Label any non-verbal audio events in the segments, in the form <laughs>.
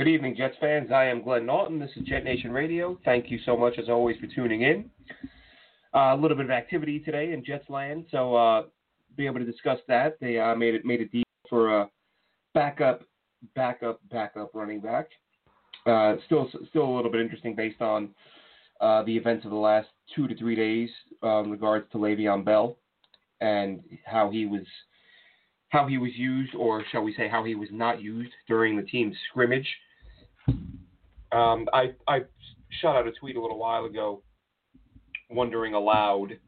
Good evening, Jets fans. I am Glenn Naughton. This is Jet Nation Radio. Thank you so much, as always, for tuning in. Uh, a little bit of activity today in Jets land, so uh, be able to discuss that. They uh, made it made a deal for a backup, backup, backup running back. Uh, still, still a little bit interesting based on uh, the events of the last two to three days in regards to Le'Veon Bell and how he was how he was used, or shall we say, how he was not used during the team's scrimmage um, I, I shot out a tweet a little while ago, wondering aloud,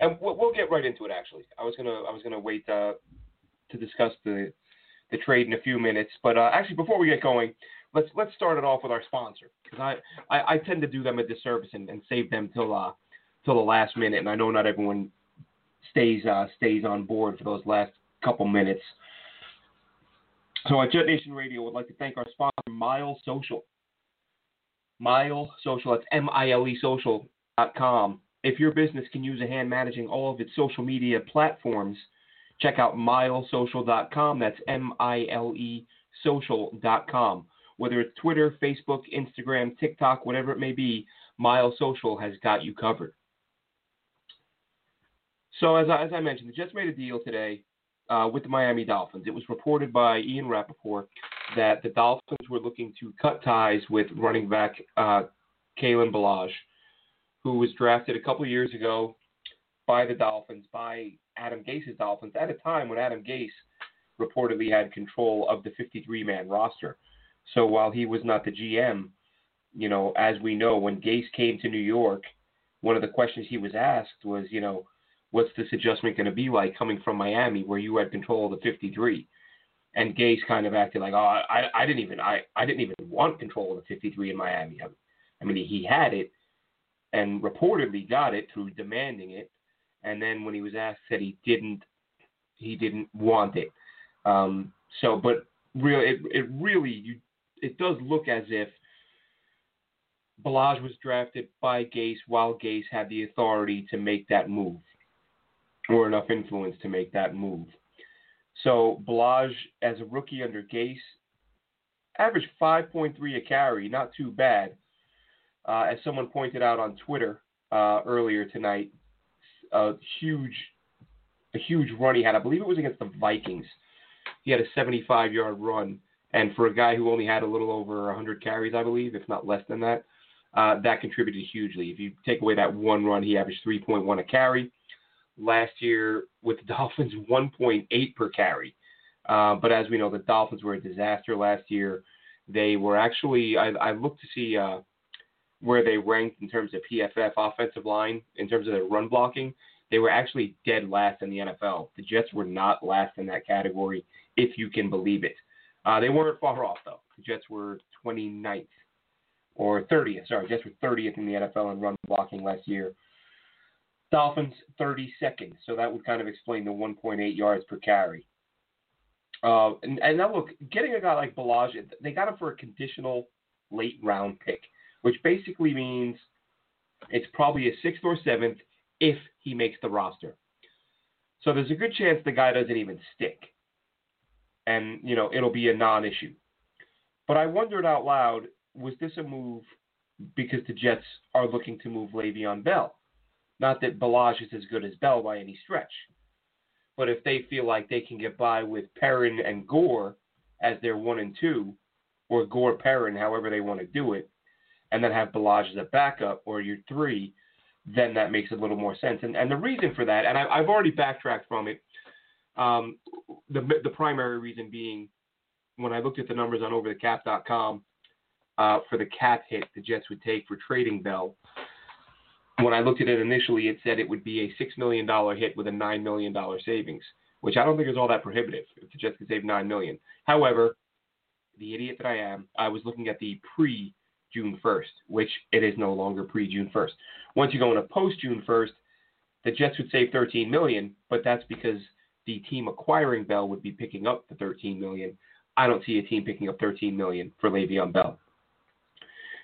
and we'll, we'll get right into it. Actually, I was gonna I was gonna wait uh, to discuss the the trade in a few minutes, but uh, actually before we get going, let's let's start it off with our sponsor because I, I, I tend to do them a disservice and, and save them till uh till the last minute, and I know not everyone stays uh, stays on board for those last couple minutes. So at Jet Nation Radio, would like to thank our sponsor, Mile Social. Mile Social, that's M-I-L-E social.com. If your business can use a hand managing all of its social media platforms, check out milesocial.com. That's M-I-L-E social.com. Whether it's Twitter, Facebook, Instagram, TikTok, whatever it may be, Mile Social has got you covered. So as I, as I mentioned, the Jets made a deal today uh, with the Miami Dolphins. It was reported by Ian Rapoport that the Dolphins were looking to cut ties with running back uh, Kalen Ballage, who was drafted a couple years ago by the Dolphins, by Adam Gase's Dolphins, at a time when Adam Gase reportedly had control of the 53 man roster. So while he was not the GM, you know, as we know, when Gase came to New York, one of the questions he was asked was, you know, what's this adjustment going to be like coming from Miami where you had control of the 53? And Gase kind of acted like, oh, I, I didn't even, I, I didn't even want control of the 53 in Miami. I, I mean, he had it and reportedly got it through demanding it. And then when he was asked, said he didn't, he didn't want it. Um, so, but really, it, it really, you, it does look as if Ballage was drafted by Gase while Gase had the authority to make that move or enough influence to make that move. So Ballage, as a rookie under Gase, averaged 5.3 a carry, not too bad. Uh, as someone pointed out on Twitter uh, earlier tonight, a huge, a huge run he had. I believe it was against the Vikings. He had a 75-yard run, and for a guy who only had a little over 100 carries, I believe, if not less than that, uh, that contributed hugely. If you take away that one run, he averaged 3.1 a carry last year with the <laughs> Dolphins 1.8 per carry. Uh, but as we know, the Dolphins were a disaster last year. They were actually, I, I looked to see uh, where they ranked in terms of PFF offensive line, in terms of their run blocking. They were actually dead last in the NFL. The Jets were not last in that category, if you can believe it. Uh, they weren't far off, though. The Jets were 29th or 30th. Sorry, Jets were 30th in the NFL in run blocking last year. Dolphins 32nd, so that would kind of explain the 1.8 yards per carry. Uh, and, and, now look, getting a guy like Ballage, they got him for a conditional late round pick, which basically means it's probably a sixth or seventh if he makes the roster. So there's a good chance the guy doesn't even stick, and you know it'll be a non-issue. But I wondered out loud, was this a move because the Jets are looking to move Le'Veon Bell? Not that Ballage is as good as Bell by any stretch. But if they feel like they can get by with Perrin and Gore as their one and two, or Gore Perrin, however they want to do it, and then have Ballage as a backup or your three, then that makes a little more sense. And, and the reason for that, and I, have already backtracked from it, um, the, the primary reason being when I looked at the numbers on overthecap.com uh, for the cap hit the Jets would take for trading Bell, when I looked at it initially, it said it would be a $6 million hit with a $9 million savings. which I don't think is all that prohibitive if the Jets could save nine million. However, the idiot that I am, I was looking at the pre June 1st, which it is no longer pre June 1st. Once you go into post June 1st, the Jets would save 13 million, but that's because the team acquiring Bell would be picking up the 13 million. I don't see a team picking up 13 million for Le'Veon Bell.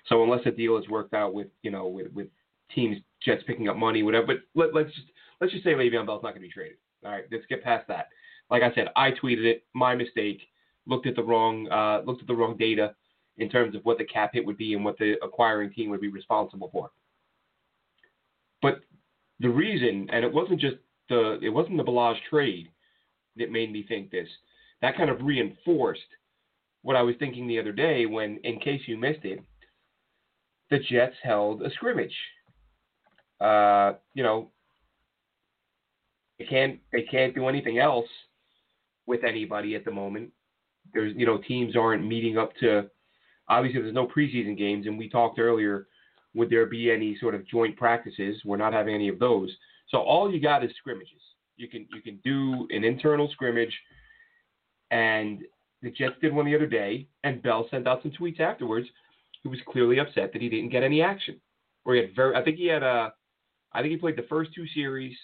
So unless a deal is worked out with you know with, with teams Jets picking up money, whatever. But let, let's just let's just say Le'Veon Bell's not going to be traded. All right, let's get past that. Like I said, I tweeted it. My mistake. Looked at the wrong uh, looked at the wrong data in terms of what the cap hit would be and what the acquiring team would be responsible for. But the reason, and it wasn't just the it wasn't the Ballage trade that made me think this. That kind of reinforced what I was thinking the other day when, in case you missed it, the Jets held a scrimmage. Uh, you know, they can't they can't do anything else with anybody at the moment. There's you know teams aren't meeting up to. Obviously, there's no preseason games, and we talked earlier. Would there be any sort of joint practices? We're not having any of those. So all you got is scrimmages. You can you can do an internal scrimmage, and the Jets did one the other day, and Bell sent out some tweets afterwards. He was clearly upset that he didn't get any action. Or he had very, I think he had a, I think he played the first two series,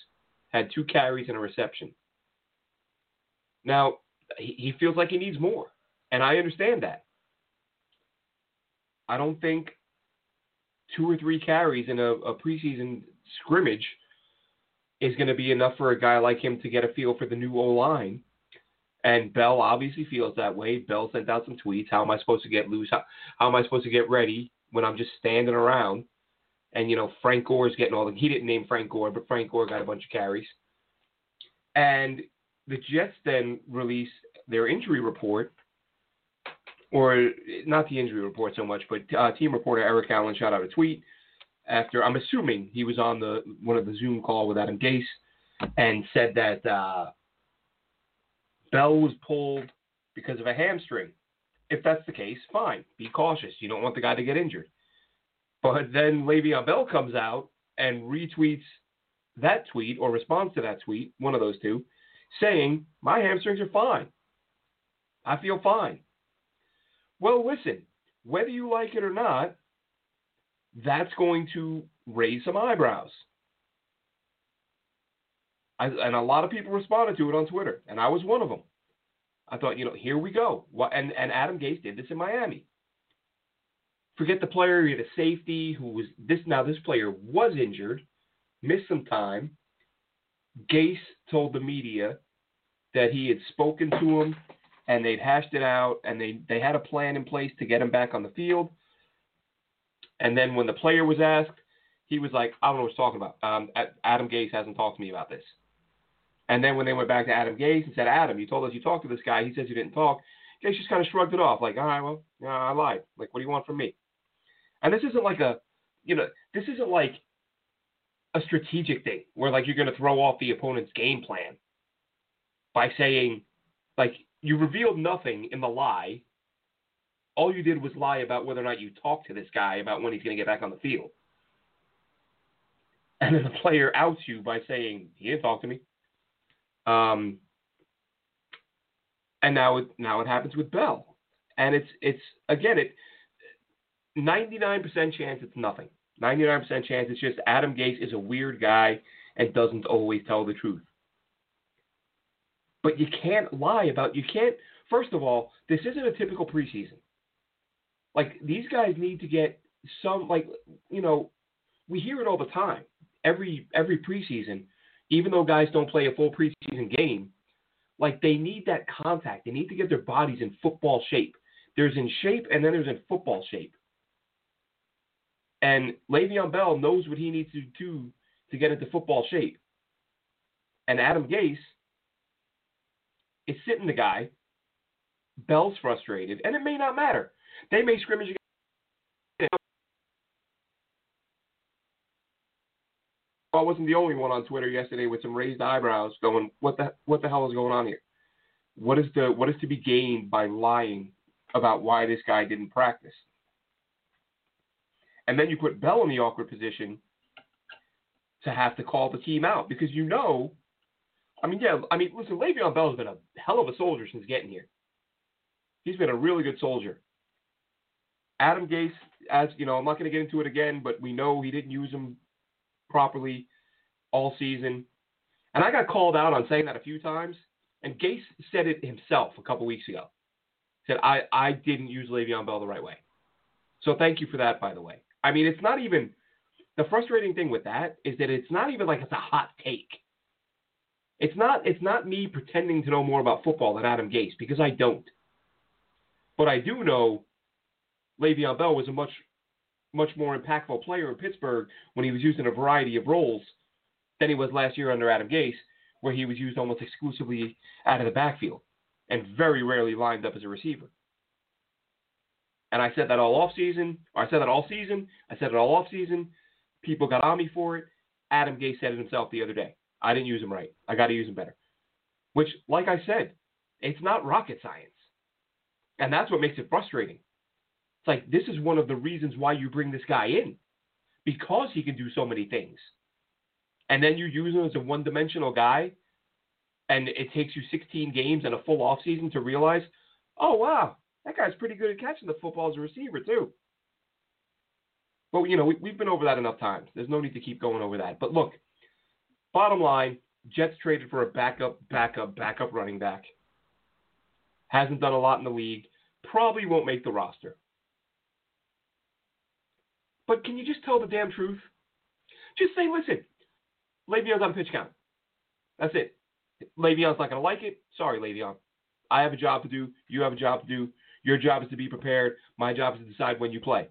had two carries and a reception. Now he, he feels like he needs more, and I understand that. I don't think two or three carries in a, a preseason scrimmage is going to be enough for a guy like him to get a feel for the new O line. And Bell obviously feels that way. Bell sent out some tweets. How am I supposed to get loose? How, how am I supposed to get ready when I'm just standing around? And you know, Frank Gore's getting all the. He didn't name Frank Gore, but Frank Gore got a bunch of carries. And the Jets then released their injury report, or not the injury report so much, but uh, team reporter Eric Allen shot out a tweet after I'm assuming he was on the one of the Zoom call with Adam Gase and said that uh, Bell was pulled because of a hamstring. If that's the case, fine. Be cautious. You don't want the guy to get injured. But then Le'Veon Bell comes out and retweets that tweet or responds to that tweet, one of those two, saying, My hamstrings are fine. I feel fine. Well, listen, whether you like it or not, that's going to raise some eyebrows. I, and a lot of people responded to it on Twitter, and I was one of them. I thought, you know, here we go. And, and Adam Gase did this in Miami. Forget the player, he had a safety who was this. Now, this player was injured, missed some time. Gase told the media that he had spoken to him and they'd hashed it out and they, they had a plan in place to get him back on the field. And then when the player was asked, he was like, I don't know what he's talking about. Um, Adam Gase hasn't talked to me about this. And then when they went back to Adam Gase and said, Adam, you told us you talked to this guy. He says you didn't talk. Gase just kind of shrugged it off, like, all right, well, yeah, I lied. Like, what do you want from me? And this isn't like a, you know, this isn't like a strategic thing where like you're going to throw off the opponent's game plan by saying, like, you revealed nothing in the lie all you did was lie about whether or not you talked to this guy about when he's going to get back on the field. And then the player outs you by saying, he didn't talk to me. Um, and now it, now it happens with Bell. And it's, it's again, it 99% chance it's nothing. 99% chance it's just Adam Gase is a weird guy and doesn't always tell the truth. But you can't lie about, you can't, first of all, this isn't a typical preseason. Like these guys need to get some like you know, we hear it all the time. Every every preseason, even though guys don't play a full preseason game, like they need that contact. They need to get their bodies in football shape. There's in shape and then there's in football shape. And Le'Veon Bell knows what he needs to do to get into football shape. And Adam Gase is sitting the guy. Bell's frustrated, and it may not matter. They may scrimmage. I wasn't the only one on Twitter yesterday with some raised eyebrows, going, "What the what the hell is going on here? What is the what is to be gained by lying about why this guy didn't practice?" And then you put Bell in the awkward position to have to call the team out because you know I mean, yeah, I mean, listen, Le'Veon Bell has been a hell of a soldier since getting here. He's been a really good soldier. Adam Gase, as you know, I'm not going to get into it again, but we know he didn't use him properly all season. And I got called out on saying that a few times. And Gase said it himself a couple weeks ago. He said, I, I didn't use Le'Veon Bell the right way. So thank you for that, by the way. I mean, it's not even the frustrating thing with that is that it's not even like it's a hot take. It's not it's not me pretending to know more about football than Adam Gase because I don't. But I do know Le'Veon Bell was a much much more impactful player in Pittsburgh when he was used in a variety of roles than he was last year under Adam Gase, where he was used almost exclusively out of the backfield and very rarely lined up as a receiver. And I said that all off season. I said that all season. I said it all off season. People got on me for it. Adam Gase said it himself the other day. I didn't use him right. I got to use him better. Which, like I said, it's not rocket science. And that's what makes it frustrating. It's like this is one of the reasons why you bring this guy in because he can do so many things. And then you use him as a one dimensional guy, and it takes you 16 games and a full offseason to realize, oh, wow, that guy's pretty good at catching the football as a receiver, too. But, you know, we, we've been over that enough times. There's no need to keep going over that. But look, Bottom line, Jets traded for a backup, backup, backup running back. Hasn't done a lot in the league. Probably won't make the roster. But can you just tell the damn truth? Just say, listen, Le'Veon's on pitch count. That's it. Le'Veon's not going to like it. Sorry, Le'Veon. I have a job to do. You have a job to do. Your job is to be prepared. My job is to decide when you play.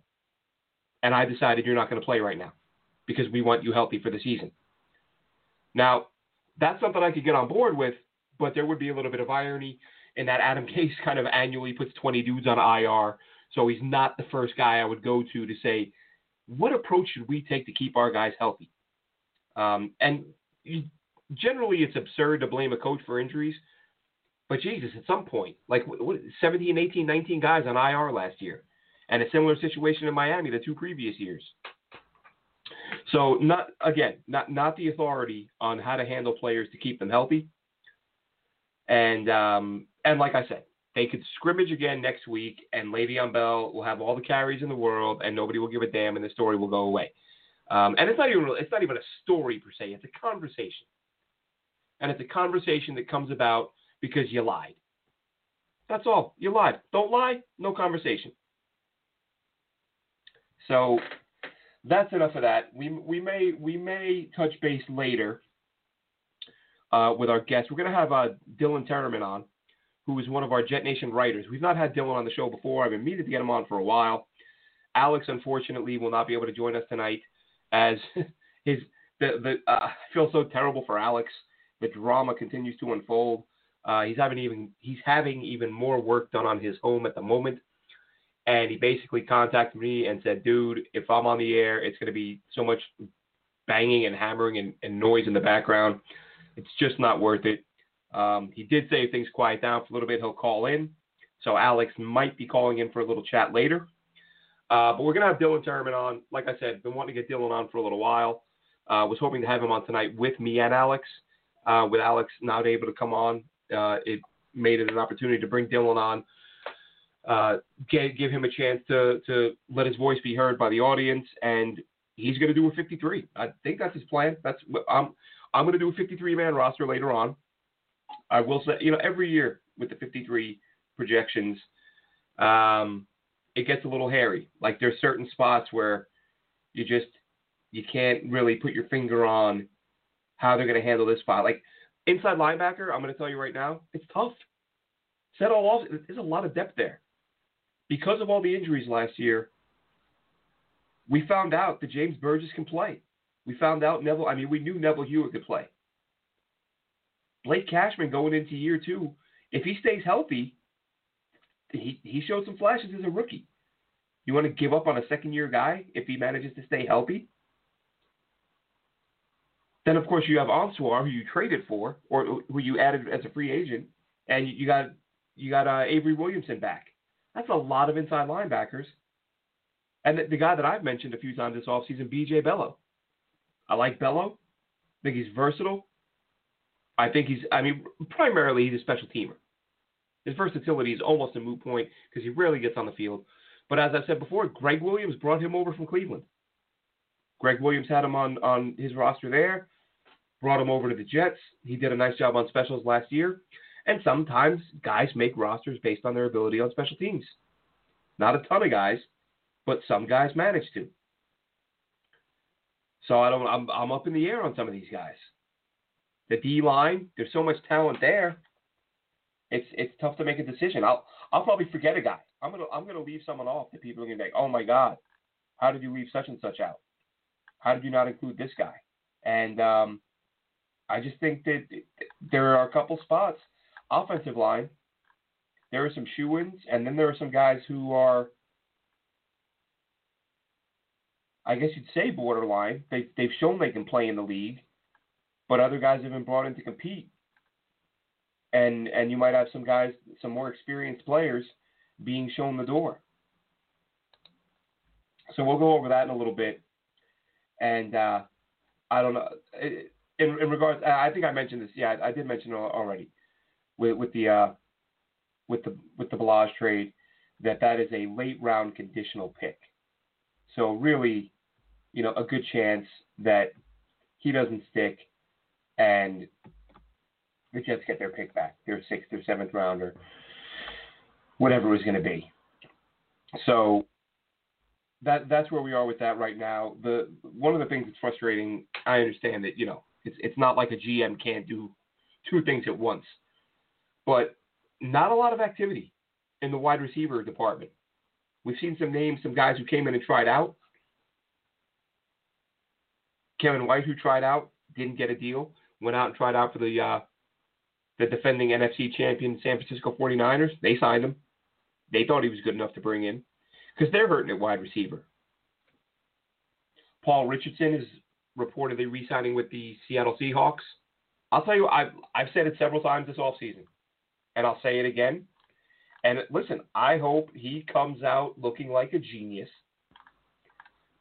And I decided you're not going to play right now because we want you healthy for the season. Now, that's something I could get on board with, but there would be a little bit of irony in that Adam <laughs> Gase kind of annually puts 20 dudes on IR. So he's not the first guy I would go to to say, what approach should we take to keep our guys healthy? Um, and generally, it's absurd to blame a coach for injuries. But Jesus, at some point, like what, 17, 18, 19 guys on IR last year, and a similar situation in Miami the two previous years. So not again, not not the authority on how to handle players to keep them healthy. And um, and like I said, they could scrimmage again next week, and Le'Veon Bell will have all the carries in the world, and nobody will give a damn, and the story will go away. Um, and it's not even it's not even a story per se; it's a conversation, and it's a conversation that comes about because you lied. That's all. You lied. Don't lie. No conversation. So that's enough of that. We we may we may touch base later uh, with our guests. We're going to have uh, Dylan Tereman on, who is one of our Jet Nation writers. We've not had Dylan on the show before. I've been meaning to get him on for a while. Alex, unfortunately, will not be able to join us tonight, as <laughs> his the the uh, I feel so terrible for Alex. The drama continues to unfold. Uh, he's having even he's having even more work done on his home at the moment and he basically contacted me and said, dude, if I'm on the air, it's going to be so much banging and hammering and, and, noise in the background. It's just not worth it. Um, he did say things quiet down for a little bit, he'll call in. So Alex might be calling in for a little chat later. Uh, but we're going to have Dylan Tereman on. Like I said, been wanting to get Dylan on for a little while. Uh, was hoping to have him on tonight with me and Alex. Uh, with Alex not able to come on, uh, it made it an opportunity to bring Dylan on uh, get, give him a chance to, to let his voice be heard by the audience, and he's going to do a 53. I think that's his plan. That's I'm I'm going to do a 53 man roster later on. I will say, you know, every year with the 53 projections, um, it gets a little hairy. Like there's certain spots where you just you can't really put your finger on how they're going to handle this spot. Like inside linebacker, I'm going to tell you right now, it's tough. Set all off. There's a lot of depth there because of all the injuries last year, we found out that James Burgess can play. We found out Neville, I mean, we knew Neville Hewitt could play. Blake Cashman going into year two, if he stays healthy, he, he showed some flashes as a rookie. You want to give up on a second year guy if he manages to stay healthy? Then, of course, you have Onwuasor, who you traded for, or who you added as a free agent, and you got you got uh, Avery Williamson back. That's a lot of inside linebackers. And the, the guy that I've mentioned a few times this offseason, BJ Bello. I like Bello. I think he's versatile. I think he's. I mean, primarily he's a special teamer. His versatility is almost a moot point because he rarely gets on the field. But as I said before, Gregg Williams brought him over from Cleveland. Gregg Williams had him on on his roster there, brought him over to the Jets. He did a nice job on specials last year. And sometimes guys make rosters based on their ability on special teams. Not a ton of guys, but some guys manage to. So I don't. I'm I'm up in the air on some of these guys. The D line, there's so much talent there. It's it's tough to make a decision. I'll I'll probably forget a guy. I'm gonna I'm gonna leave someone off that people are gonna be like, oh my god, how did you leave such and such out? How did you not include this guy? And um, I just think that there are a couple spots, offensive line. There are some shoe-ins, and then there are some guys who are, I guess you'd say, borderline. They they've shown they can play in the league, but other guys have been brought in to compete. And and you might have some guys, some more experienced players, being shown the door. So we'll go over that in a little bit. And uh, I don't know. In, in regards, I think I mentioned this. Yeah, I, did mention it already with, with the uh, with the with the Ballage trade that that is a late round conditional pick. So really, you know, a good chance that he doesn't stick and the Jets get their pick back, their sixth or seventh rounder, whatever it was going to be. So that that's where we are with that right now. The one of the things that's frustrating, I understand that you know it's it's not like a GM can't do two things at once, but not a lot of activity in the wide receiver department. We've seen some names, some guys who came in and tried out. Kevin White, who tried out, didn't get a deal went out and tried out for the uh, the defending NFC champion San Francisco 49ers. They signed him. They thought he was good enough to bring in because they're hurting at wide receiver. Paul Richardson is reportedly re-signing with the Seattle Seahawks. I'll tell you, I've, I've said it several times this offseason, and I'll say it again. And listen, I hope he comes out looking like a genius.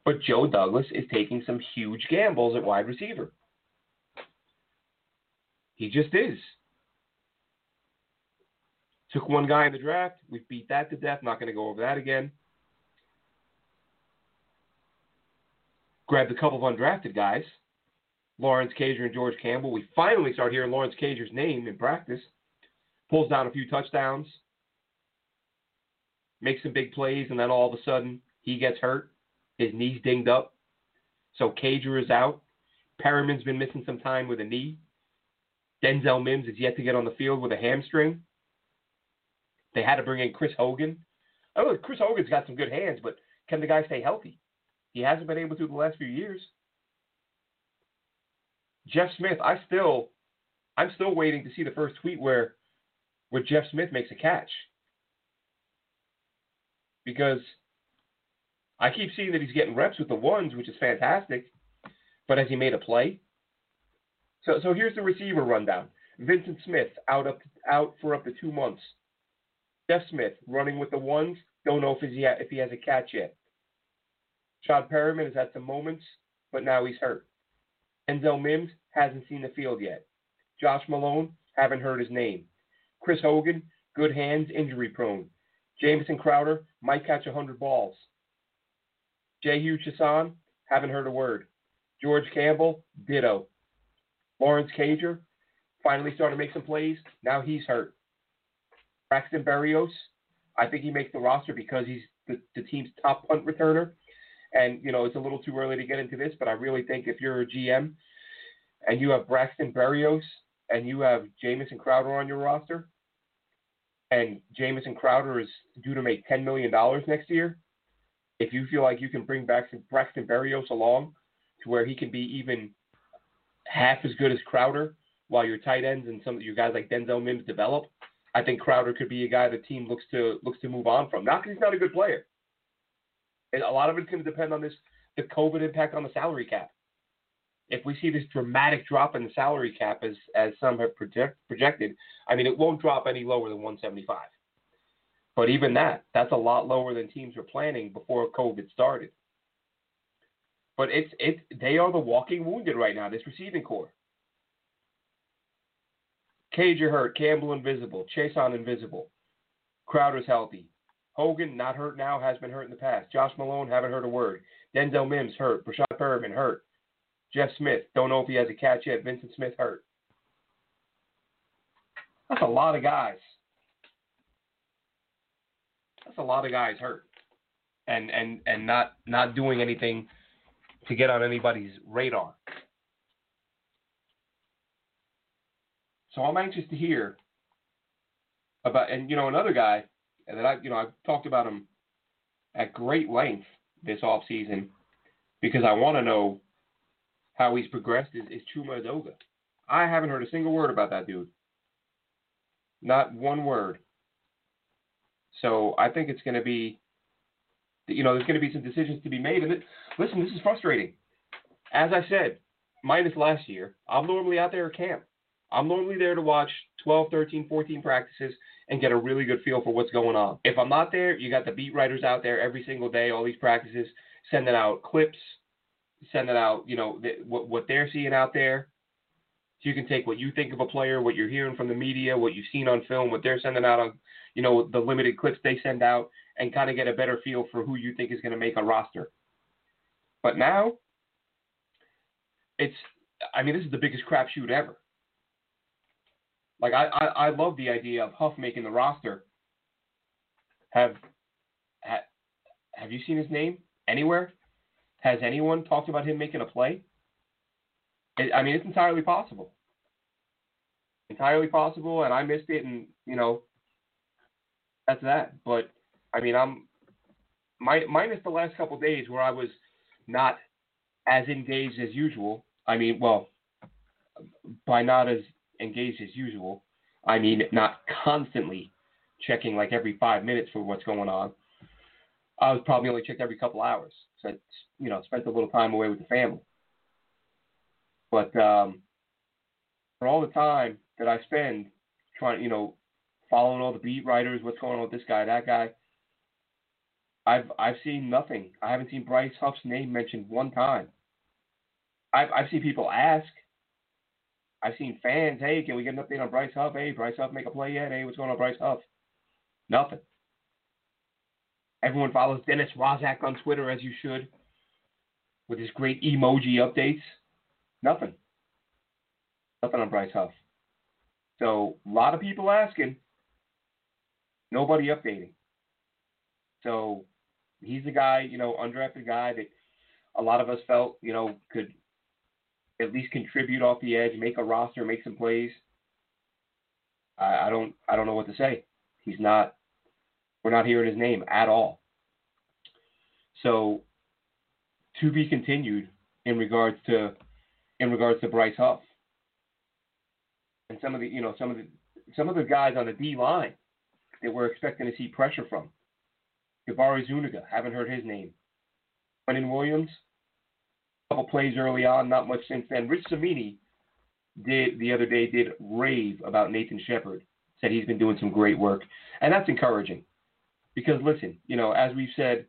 But Joe Douglas is taking some huge gambles at wide receiver. He just is. Took one guy in the draft. We beat that to death. Not going to go over that again. Grabbed a couple of undrafted guys. Lawrence Cager and George Campbell. We finally start hearing Lawrence Cager's name in practice. Pulls down a few touchdowns. Makes some big plays, and then all of a sudden he gets hurt. His knee's dinged up. So Cager is out. Perriman's been missing some time with a knee. Denzel Mims is yet to get on the field with a hamstring. They had to bring in Chris Hogan. Oh, Chris Hogan's got some good hands, but can the guy stay healthy? He hasn't been able to in the last few years. Jeff Smith, I still, I'm still waiting to see the first tweet where, where Jeff Smith makes a catch. Because I keep seeing that he's getting reps with the ones, which is fantastic. But has he made a play? So, so here's the receiver rundown. Vincent Smith out up out for up to two months. Jeff Smith running with the ones. Don't know if he if he has a catch yet. Shad Perriman is at some moments, but now he's hurt. Denzel Mims hasn't seen the field yet. Josh Malone haven't heard his name. Chris Hogan good hands, injury prone. Jamison Crowder might catch a hundred balls. Jehu Chesson haven't heard a word. George Campbell ditto. Lawrence Cager finally started to make some plays. Now he's hurt. Braxton Berrios, I think he makes the roster because he's the, the team's top punt returner. And, you know, it's a little too early to get into this, but I really think if you're a GM and you have Braxton Berrios and you have Jamison Crowder on your roster, and Jamison Crowder is due to make $10 million next year, if you feel like you can bring Braxton, Braxton Berrios along to where he can be even half as good as Crowder, while your tight ends and some of your guys like Denzel Mims develop, I think Crowder could be a guy the team looks to looks to move on from. Not because he's not a good player. And a lot of it's going to depend on this the COVID impact on the salary cap. If we see this dramatic drop in the salary cap as as some have project, projected, I mean it won't drop any lower than 175. But even that, that's a lot lower than teams were planning before COVID started. But it's it they are the walking wounded right now. This receiving corps. Cager hurt. Campbell invisible. Chesson invisible. Crowder's healthy. Hogan not hurt now, has been hurt in the past. Josh Malone haven't heard a word. Denzel Mims hurt. Breshad Perriman hurt. Jeff Smith don't know if he has a catch yet. Vincent Smith hurt. That's a lot of guys. That's a lot of guys hurt, and and and not not doing anything to get on anybody's radar. So I'm anxious to hear about, and you know, another guy that I, you know, I've talked about him at great length this off season because I want to know how he's progressed is, is Chuma Edoga. I haven't heard a single word about that dude. Not one word. So I think it's going to be, you know, there's going to be some decisions to be made. And it, listen, this is frustrating. As I said, minus last year, I'm normally out there at camp. I'm normally there to watch 12, 13, 14 practices and get a really good feel for what's going on. If I'm not there, you got the beat writers out there every single day, all these practices, sending out clips, sending out, you know, the, what, what they're seeing out there. So you can take what you think of a player, what you're hearing from the media, what you've seen on film, what they're sending out on, you know, the limited clips they send out, and kind of get a better feel for who you think is going to make a roster. But now, it's, I mean, this is the biggest crapshoot ever. Like I, I, I love the idea of Huff making the roster. Have, ha, have you seen his name anywhere? Has anyone talked about him making a play? It, I mean, it's entirely possible. Entirely possible, and I missed it, and you know, that's that. But I mean, I'm my, minus the last couple days where I was not as engaged as usual. I mean, well, by not as engaged as usual. I mean, not constantly checking like every five minutes for what's going on. I was probably only checked every couple hours. So, you know, spent a little time away with the family. But um, for all the time that I spend trying, you know, following all the beat writers, what's going on with this guy, that guy, I've I've seen nothing. I haven't seen Bryce Huff's name mentioned one time. I've I've seen people ask, I've seen fans, hey, can we get an update on Bryce Huff? Hey, Bryce Huff make a play yet? Hey, what's going on, Bryce Huff? Nothing. Everyone follows Dennis Waszak on Twitter as you should, with his great emoji updates. Nothing. Nothing on Bryce Huff. So a lot of people asking, nobody updating. So he's a guy, you know, undrafted guy that a lot of us felt, you know, could at least contribute off the edge, make a roster, make some plays. I, I don't I don't know what to say. He's not we're not hearing his name at all. So to be continued in regards to in regards to Bryce Huff. And some of the you know, some of the some of the guys on the D line that we're expecting to see pressure from. Jabari Zuniga, haven't heard his name. Quinnen Williams, couple plays early on, not much since then. Rich Cimini did the other day did rave about Nathan Shepherd. Said he's been doing some great work, and that's encouraging. Because listen, you know, as we've said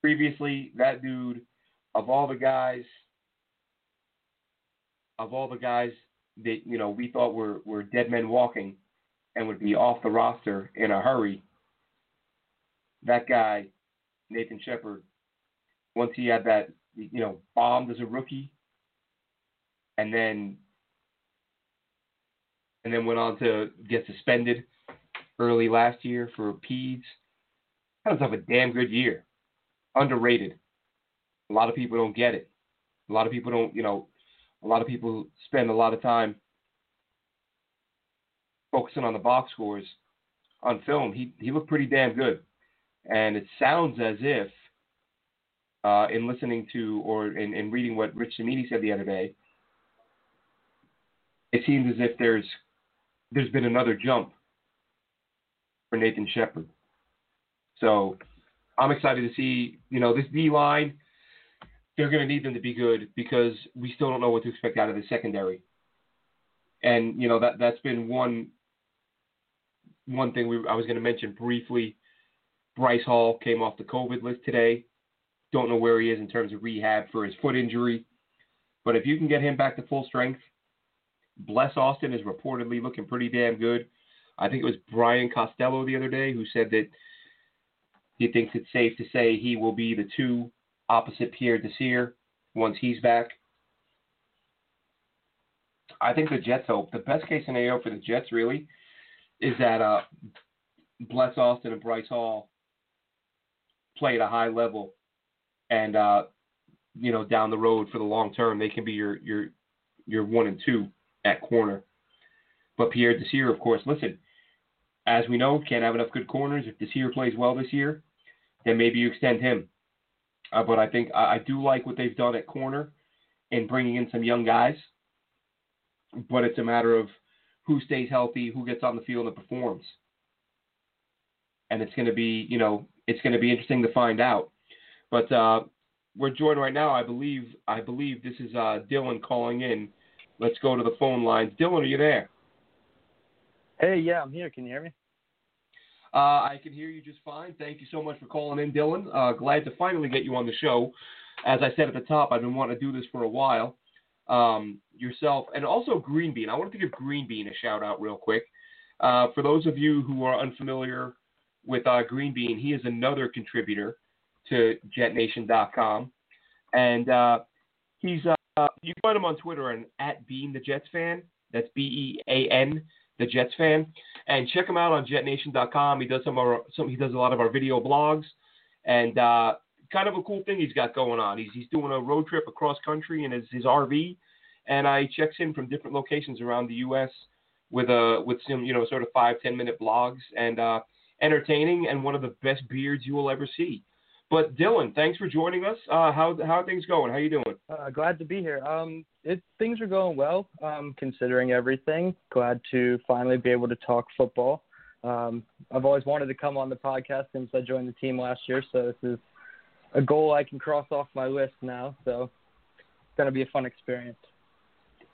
previously, that dude, of all the guys, of all the guys that you know we thought were were dead men walking, and would be off the roster in a hurry. That guy, Nathan Shepherd, once he had that you know, bombed as a rookie, and then and then went on to get suspended early last year for PEDS. That was have a damn good year. Underrated. A lot of people don't get it. A lot of people don't, you know, a lot of people spend a lot of time focusing on the box scores on film. He he looked pretty damn good. And it sounds as if uh, in listening to or in, in reading what Rich Cimini said the other day, it seems as if there's there's been another jump for Nathan Shepherd. So I'm excited to see, you know, this D line. They're going to need them to be good because we still don't know what to expect out of the secondary. And you know that that's been one one thing we, I was going to mention briefly. Bryce Hall came off the COVID list today. Don't know where he is in terms of rehab for his foot injury. But if you can get him back to full strength, Bless Austin is reportedly looking pretty damn good. I think it was Brian Costello the other day who said that he thinks it's safe to say he will be the two opposite Pierre Desir once he's back. I think the Jets hope the best case scenario for the Jets really is that uh, Bless Austin and Bryce Hall play at a high level, and uh, you know down the road for the long term they can be your your your one and two at corner. But Pierre Desir, of course, listen, as we know, can't have enough good corners. If Desir plays well this year, then maybe you extend him. Uh, but I think I, I do like what they've done at corner in bringing in some young guys. But it's a matter of who stays healthy, who gets on the field and performs. And it's going to be, you know, it's going to be interesting to find out. But uh, we're joined right now. I believe, I believe this is uh, Dylan calling in. Let's go to the phone lines. Dylan, are you there? Hey, yeah, I'm here. Can you hear me? Uh, I can hear you just fine. Thank you so much for calling in, Dylan. Uh, glad to finally get you on the show. As I said at the top, I've been wanting to do this for a while. Um, yourself and also Green Bean. I wanted to give Green Bean a shout out real quick. Uh, for those of you who are unfamiliar with uh, Green Bean, he is another contributor to JetNation.com, and uh, he's uh, you can find him on Twitter and at Bean the Jets fan. That's B E A N the Jets fan, and check him out on JetNation.com. He does some, of our, some he does a lot of our video blogs, and uh, kind of a cool thing he's got going on. He's he's doing a road trip across country in his, his RV, and I checks in from different locations around the U.S. with a with some you know sort of five ten minute blogs and uh, entertaining and one of the best beards you will ever see. But Dylan, thanks for joining us. Uh, how how are things going? How you doing? Uh, glad to be here. Um, it, things are going well, um, considering everything. Glad to finally be able to talk football. Um, I've always wanted to come on the podcast since I joined the team last year, so this is a goal I can cross off my list now. So it's going to be a fun experience.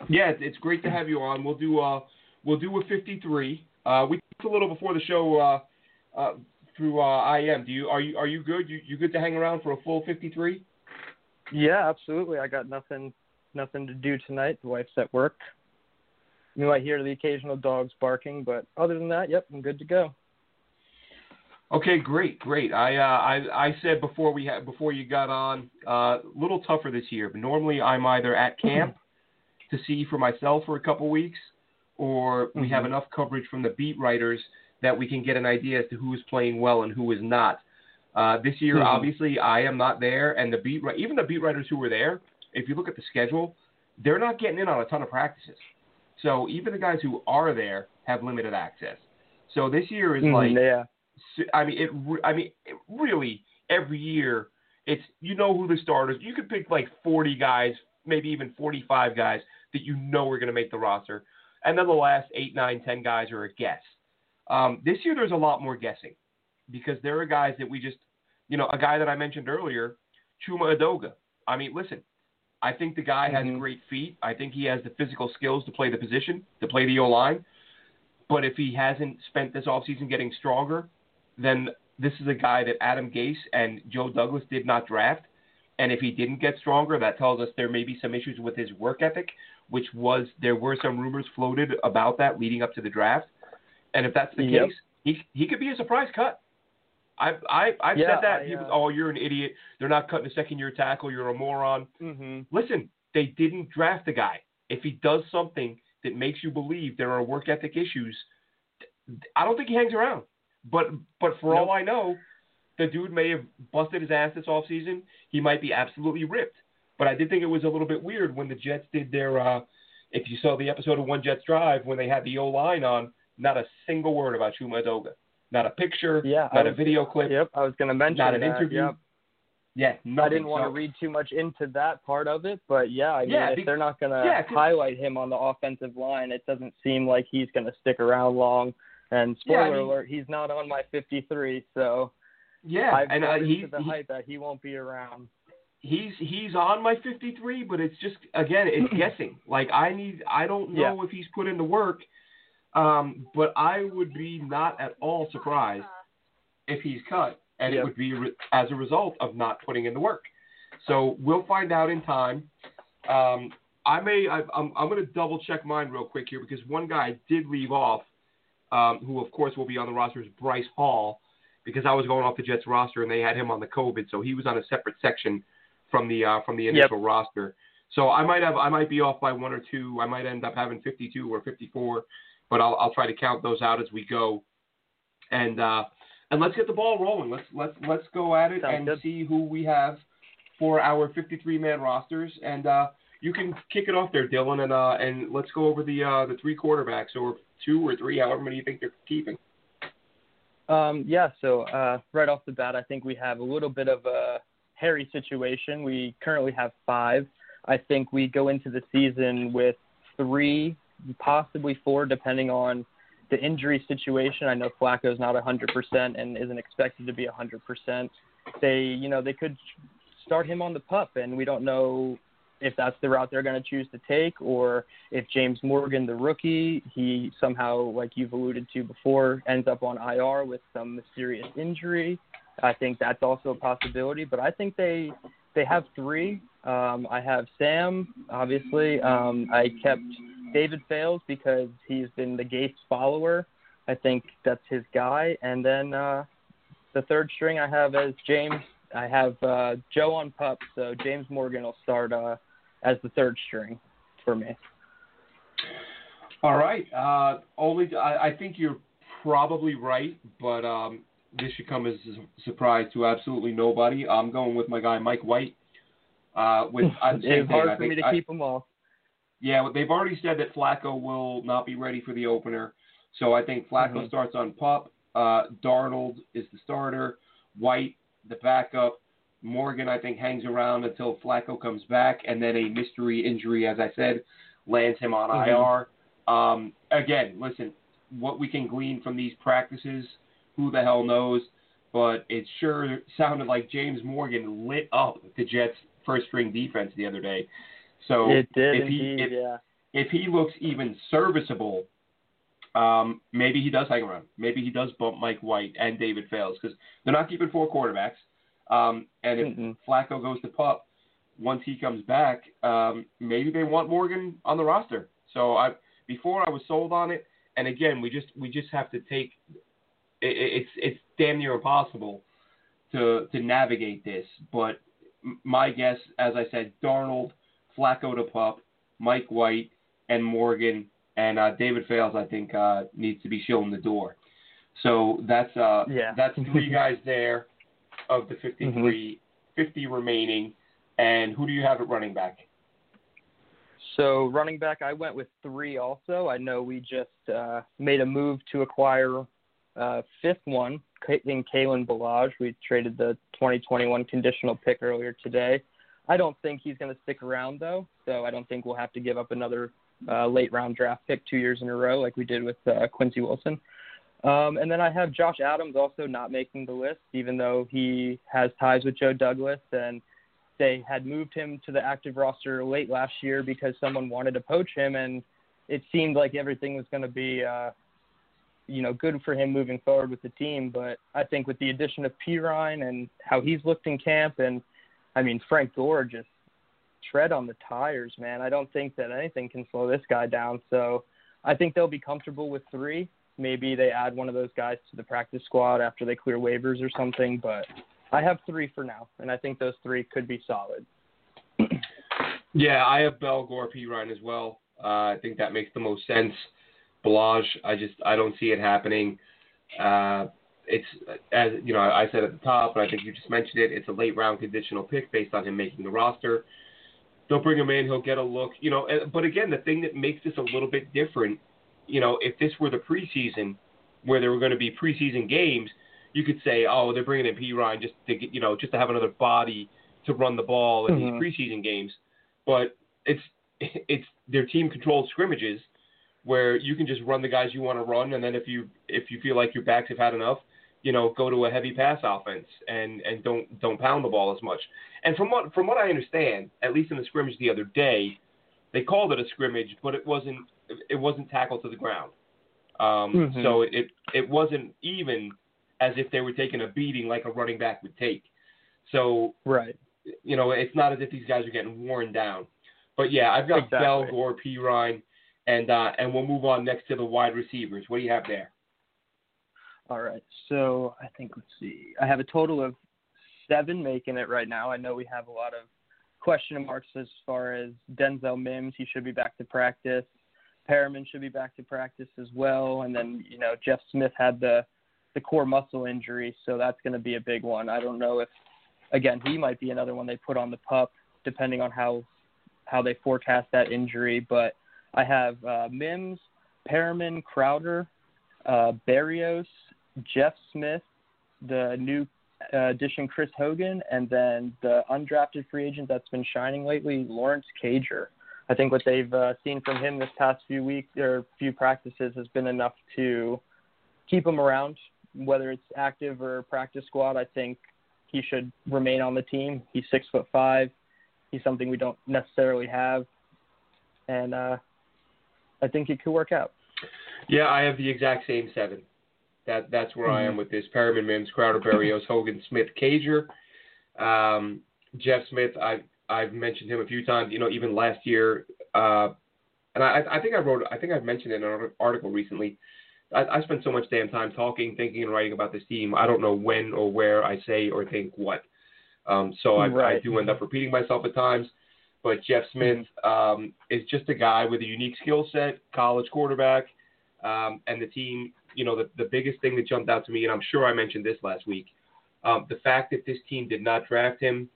Yeah, it's great to have you on. We'll do uh, we'll do a 53. Uh, we talked a little before the show uh, uh, through uh, IM. Do you are you are you good? You you good to hang around for a full 53? Yeah, absolutely. I got nothing nothing to do tonight. The wife's at work. You might hear the occasional dogs barking, but other than that, yep, I'm good to go. Okay, great, great. I uh, I I said before we had before you got on, a uh, little tougher this year. But normally I'm either at camp to see for myself for a couple weeks, or we mm-hmm. have enough coverage from the beat writers that we can get an idea as to who is playing well and who is not. Uh, this year, mm-hmm. obviously, I am not there, and the beat even the beat writers who were there, if you look at the schedule, they're not getting in on a ton of practices. So even the guys who are there have limited access. So this year is mm-hmm, like, yeah. I mean, it. I mean, it really every year it's you know who the starters. You could pick like 40 guys, maybe even 45 guys that you know are going to make the roster, and then the last eight, nine, ten guys are a guess. Um, this year there's a lot more guessing because there are guys that we just, you know, a guy that I mentioned earlier, Chuma Edoga. I mean, listen, I think the guy mm-hmm. has great feet. I think he has the physical skills to play the position, to play the O line. But if he hasn't spent this offseason getting stronger, then this is a guy that Adam Gase and Joe Douglas did not draft. And if he didn't get stronger, that tells us there may be some issues with his work ethic, which was there were some rumors floated about that leading up to the draft. And if that's the yep. case, he he could be a surprise cut. I've I, I've yeah, said that. I, People, uh, oh, you're an idiot. They're not cutting a second year tackle. You're a moron. Mm-hmm. Listen, they didn't draft the guy. If he does something that makes you believe there are work ethic issues, I don't think he hangs around. But but for nope. all I know, the dude may have busted his ass this offseason. He might be absolutely ripped. But I did think it was a little bit weird when the Jets did their. Uh, if you saw the episode of One Jets Drive when they had the O line on, not a single word about Chuma Edoga. Not a picture, yeah, not was, a video clip. Yep, I was going to mention not an that, interview. Yep. Yeah, nothing. I didn't want so, to read too much into that part of it, but yeah, I mean, yeah, if they're not going to yeah, highlight him on the offensive line, it doesn't seem like he's going to stick around long. And spoiler yeah, I mean, alert, he's not on my 53, so yeah, I've and uh, he, the he, hype that he won't be around. He's he's on my 53, but it's just again, it's <clears throat> guessing. Like I need, I don't know if he's put in the work, um, but I would be not at all surprised if he's cut, and yep. it would be re- as a result of not putting in the work. So we'll find out in time. Um, I may. I, I'm. I'm going to double check mine real quick here because one guy did leave off, um, who of course will be on the roster is Bryce Hall, because I was going off the Jets roster and they had him on the COVID, so he was on a separate section from the uh, from the initial yep. roster. So I might have. I might be off by one or two. I might end up having 52 or 54, but I'll I'll try to count those out as we go, and uh, and let's get the ball rolling. Let's let's let's go at it Sounds and good. see who we have for our 53 man rosters and. uh you can kick it off there, Dylan, and uh, and let's go over the uh, the three quarterbacks or two or three, however many you think they're keeping. Um, yeah, so uh, right off the bat, I think we have a little bit of a hairy situation. We currently have five. I think we go into the season with three, possibly four, depending on the injury situation. I know Flacco's not 100% and isn't expected to be 100%. They, you know, they could start him on the pup, and we don't know if that's the route they're going to choose to take, or if James Morgan, the rookie, he somehow, like you've alluded to before, ends up on IR with some mysterious injury. I think that's also a possibility. But I think they they have three. Um, I have Sam, obviously. Um, I kept David Fales because he's been the Gates follower. I think that's his guy. And then uh, the third string I have as James. I have uh, Joe on pup, so James Morgan will start uh, as the third string for me. All right. Uh, only I, I, think you're probably right, but um, this should come as a surprise to absolutely nobody. I'm going with my guy Mike White. Uh, with <laughs> it's hard for me to I, keep him off. Yeah, they've already said that Flacco will not be ready for the opener, so I think Flacco mm-hmm. starts on pup. Uh, Darnold is the starter. White the backup. Morgan, I think, hangs around until Flacco comes back, and then a mystery injury, as I said, lands him on mm-hmm. IR. Um, again, listen, what we can glean from these practices, who the hell knows? But it sure sounded like James Morgan lit up the Jets' first string defense the other day. So if indeed, he if, yeah. if he looks even serviceable, um, maybe he does hang around. Maybe he does bump Mike White and David Fales because they're not keeping four quarterbacks. Um, and if mm Flacco goes to pup, once he comes back, um, maybe they want Morgan on the roster. So I before I was sold on it, and again we just we just have to take it, it's it's damn near impossible to to navigate this. But my guess, as I said, Darnold, Flacco to pup, Mike White, and Morgan and uh, David Fales, I think uh, needs to be shown the door. So that's uh, yeah. that's three <laughs> guys there of the 53, mm-hmm. 50 remaining. And who do you have at running back? So running back, I went with three. Also, I know we just uh, made a move to acquire uh, fifth one in Kalen Ballage. We traded the 2021 conditional pick earlier today. I don't think he's going to stick around though, so I don't think we'll have to give up another uh, late round draft pick two years in a row like we did with uh, Quincy Wilson. Um, and then I have Josh Adams also not making the list, even though he has ties with Joe Douglas and they had moved him to the active roster late last year because someone wanted to poach him, and it seemed like everything was going to be, uh, you know, good for him moving forward with the team. But I think with the addition of Perine and how he's looked in camp, and I mean Frank Gore just tread on the tires, man. I don't think that anything can slow this guy down. So I think they'll be comfortable with three maybe they add one of those guys to the practice squad after they clear waivers or something. But I have three for now, and I think those three could be solid. <clears throat> yeah, I have Bell, Gore, Perine as well. Uh, I think that makes the most sense. Ballage, I just I don't see it happening. Uh, it's as you know I said at the top, but I think you just mentioned it. It's a late round conditional pick based on him making the roster. They'll bring him in. He'll get a look. You know, but again, the thing that makes this a little bit different you know, if this were the preseason where there were going to be preseason games, you could say, oh, they're bringing in Perine just to get, you know, just to have another body to run the ball in mm-hmm. these preseason games. But it's it's their team controlled scrimmages where you can just run the guys you want to run, and then if you if you feel like your backs have had enough, you know, go to a heavy pass offense and and don't don't pound the ball as much. And from what from what I understand, at least in the scrimmage the other day, they called it a scrimmage, but it wasn't it wasn't tackled to the ground. Um, mm-hmm. So it it wasn't even as if they were taking a beating like a running back would take. So right, you know, it's not as if these guys are getting worn down. But yeah, I've got exactly. Bell, Gore, Perine, and uh, and we'll move on next to the wide receivers. What do you have there? All right. So I think let's see. I have a total of seven making it right now. I know we have a lot of question marks as far as Denzel Mims. He should be back to practice. Perriman should be back to practice as well. And then you know Jeff Smith had the the core muscle injury, so that's going to be a big one. I don't know if again he might be another one they put on the pup depending on how how they forecast that injury. But I have uh, Mims, Perriman, Crowder, uh, Berrios, Jeff Smith, the new uh, addition Chris Hogan, and then the undrafted free agent that's been shining lately, Lawrence Cager. I think what they've uh, seen from him this past few weeks or few practices has been enough to keep him around, whether it's active or practice squad. I think he should remain on the team. He's six foot five. He's something we don't necessarily have, and uh, I think it could work out. Yeah, I have the exact same seven. That that's where mm-hmm. I am with this. Perriman, Mims, Crowder, Berrios, <laughs> Hogan, Smith, Cager, um, Jeff Smith. I I've mentioned him a few times. You know, even last year, uh, and I I think I wrote I think I've mentioned it in an article recently. I, I spent so much damn time talking, thinking, and writing about this team. I don't know when or where I say or think what. Um, so I, right. I do end up repeating myself at times. But Jeff Smith um, is just a guy with a unique skill set, college quarterback, um, and the team. You know, the, the biggest thing that jumped out to me, and I'm sure I mentioned this last week, um, the fact that this team did not draft him,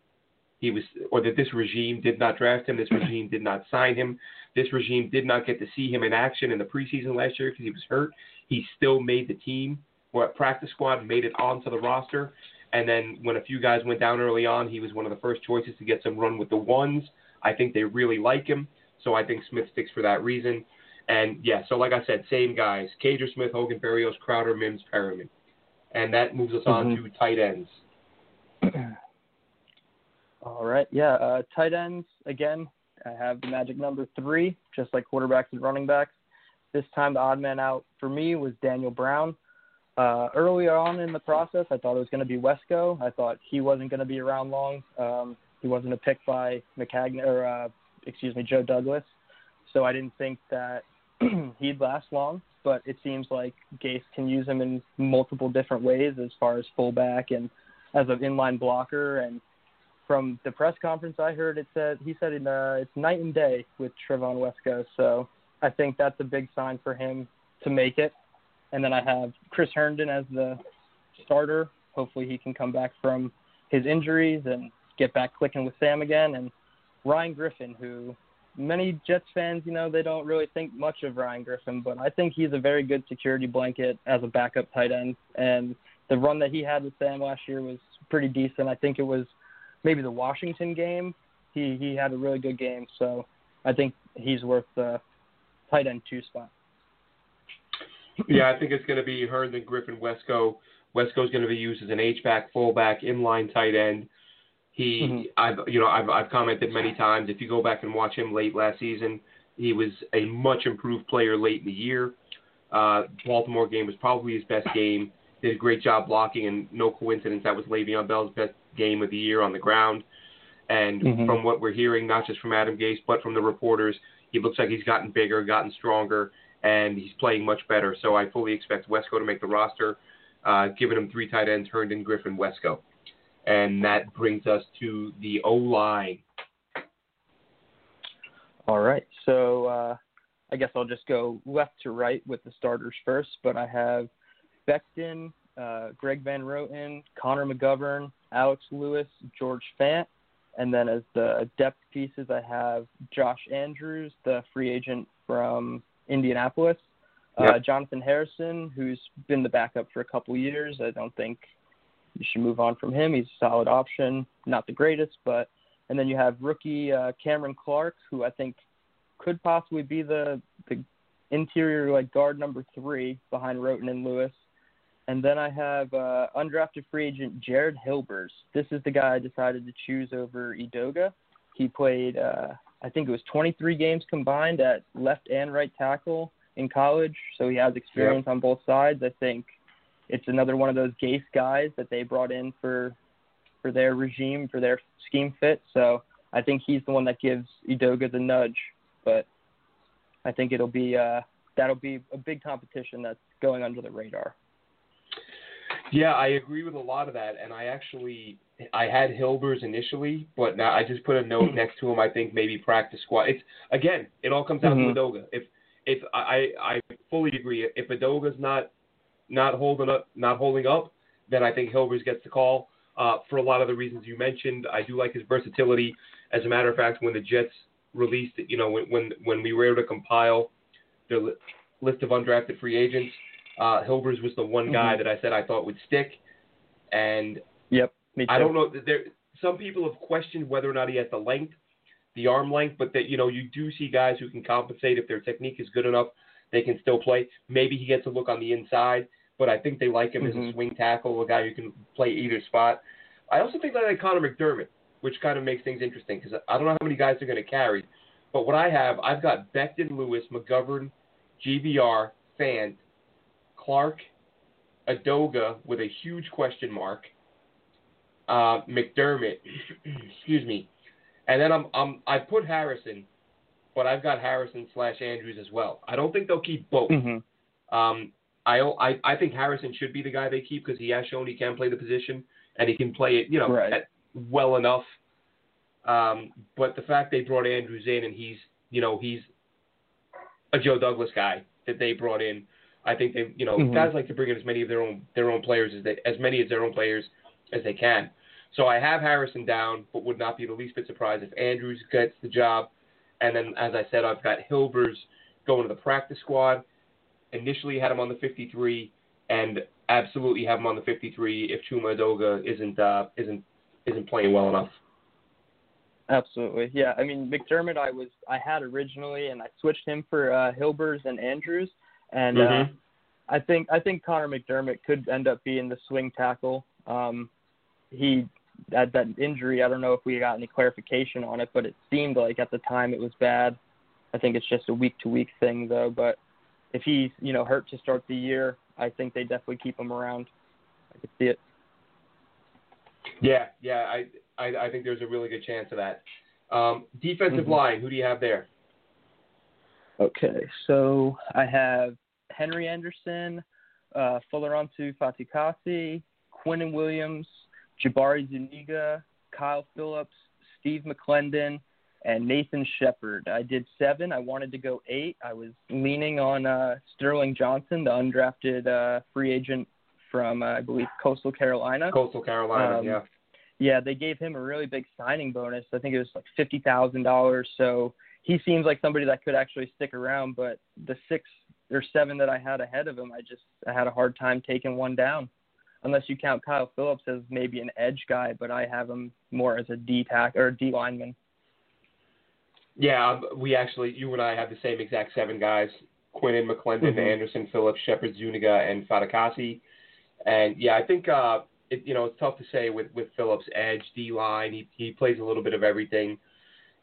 he was, or that this regime did not draft him, this <clears throat> regime did not sign him, this regime did not get to see him in action in the preseason last year because he was hurt. He still made the team, or practice squad, made it onto the roster. And then when a few guys went down early on, he was one of the first choices to get some run with the ones. I think they really like him, so I think Smith sticks for that reason. And yeah, so like I said, same guys: Cager, Smith, Hogan, Berrios, Crowder, Mims, Perriman, and that moves us on mm-hmm. to tight ends. <clears throat> All right, yeah, uh, tight ends again. I have the magic number three, just like quarterbacks and running backs. This time, the odd man out for me was Daniel Brown. Uh, early on in the process, I thought it was going to be Wesco. I thought he wasn't going to be around long. Um, he wasn't a pick by Maccagnan or uh, excuse me, Joe Douglas. So I didn't think that <clears throat> he'd last long. But it seems like Gase can use him in multiple different ways as far as fullback and as an inline blocker. And from the press conference I heard, it said he said it, uh, it's night and day with Trevon Wesco. So I think that's a big sign for him to make it. And then I have Chris Herndon as the starter. Hopefully he can come back from his injuries and get back clicking with Sam again. And Ryan Griffin, who many Jets fans, you know, they don't really think much of Ryan Griffin, but I think he's a very good security blanket as a backup tight end. And the run that he had with Sam last year was pretty decent. I think it was maybe the Washington game. He he had a really good game, so I think he's worth the tight end two spot. Yeah, I think it's going to be Herndon, Griffin, Wesco. Wesco's going to be used as an H back, fullback, inline tight end. He, mm-hmm. I've, you know, I've, I've commented many times. If you go back and watch him late last season, he was a much improved player late in the year. Uh, Baltimore game was probably his best game. Did a great job blocking, and no coincidence that was Le'Veon Bell's best game of the year on the ground. And mm-hmm. from what we're hearing, not just from Adam Gase, but from the reporters, he looks like he's gotten bigger, gotten stronger, and he's playing much better. So I fully expect Wesco to make the roster, uh, giving him three tight ends, Herndon, Griffin, Wesco. And that brings us to the O line. All right. So uh, I guess I'll just go left to right with the starters first, but I have Becton, uh, Greg Van Roten, Connor McGovern, Alex Lewis, George Fant. And then as the depth pieces, I have Josh Andrews, the free agent from Indianapolis. Uh, yep. Jonathan Harrison, who's been the backup for a couple years. I don't think you should move on from him. He's a solid option, not the greatest, but and then you have rookie uh, Cameron Clark, who I think could possibly be the the interior like guard number three behind Roten and Lewis. And then I have uh, undrafted free agent Jared Hilbers. This is the guy I decided to choose over Edoga. He played, uh, I think it was 23 games combined at left and right tackle in college, so he has experience yep. on both sides. I think it's another one of those Gase guys that they brought in for for their regime, for their scheme fit. So I think he's the one that gives Edoga the nudge. But I think it'll be uh, that'll be a big competition that's going under the radar. Yeah, I agree with a lot of that, and I actually I had Hilbers initially, but now I just put a note <laughs> next to him. I think maybe practice squad. It's again, it all comes down mm-hmm. to Edoga. If if I I fully agree, if Edoga's not not holding up, not holding up, then I think Hilbers gets the call. Uh, for a lot of the reasons you mentioned, I do like his versatility. As a matter of fact, when the Jets released it, you know, when when, when we were able to compile the list of undrafted free agents, uh, Hilbers was the one guy mm-hmm. that I said I thought would stick. And yep, me too. I don't know. There, some people have questioned whether or not he has the length, the arm length, but that you know you do see guys who can compensate if their technique is good enough, they can still play. Maybe he gets a look on the inside, but I think they like him mm-hmm. as a mm-hmm. swing tackle, a guy who can play either spot. I also think they like Connor McDermott, which kind of makes things interesting because I don't know how many guys they're going to carry. But what I have, I've got Becton, Lewis, McGovern, GBR, Fant, Clark, Edoga with a huge question mark, uh, McDermott, <clears throat> excuse me, and then I'm, I'm I put Harrison, but I've got Harrison slash Andrews as well. I don't think they'll keep both. Mm-hmm. Um, I, I I think Harrison should be the guy they keep because he has shown he can play the position and he can play it, you know, right. at, well enough. Um, but the fact they brought Andrews in and he's, you know, he's a Joe Douglas guy that they brought in. I think they, you know, mm-hmm. guys like to bring in as many of their own their own players as they as many of their own players as they can. So I have Harrison down, but would not be the least bit surprised if Andrews gets the job. And then, as I said, I've got Hilbers going to the practice squad. Initially had him on the 53, and absolutely have him on the 53 if Chuma Edoga isn't uh, isn't isn't playing well enough. Absolutely, yeah. I mean, McDermott, I was I had originally, and I switched him for uh, Hilbers and Andrews, and uh, mm-hmm. uh, I think I think Connor McDermott could end up being the swing tackle. Um, he had that injury. I don't know if we got any clarification on it, but it seemed like at the time it was bad. I think it's just a week to week thing though. But if he's you know hurt to start the year, I think they definitely keep him around. I could see it. Yeah, yeah, I I, I think there's a really good chance of that. Um, defensive mm-hmm. line, who do you have there? Okay, so I have Henry Anderson, uh, Folorunso Fatukasi, Quinnen Williams, Jabari Zuniga, Kyle Phillips, Steve McLendon, and Nathan Shepherd. I did seven. I wanted to go eight. I was leaning on uh, Sterling Johnson, the undrafted uh, free agent from, uh, I believe, Coastal Carolina. Coastal Carolina, um, yeah. Yeah, they gave him a really big signing bonus. I think it was like fifty thousand dollars. So he seems like somebody that could actually stick around. But the six or seven that I had ahead of him, I just I had a hard time taking one down. Unless you count Kyle Phillips as maybe an edge guy, but I have him more as a D tack or D lineman. Yeah, we actually, you and I have the same exact seven guys: Quinnen, McLendon, mm-hmm. Anderson, Phillips, Shepherd, Zuniga, and Fatukasi. And yeah, I think uh, it, you know it's tough to say with with Phillips edge D line. He he plays a little bit of everything,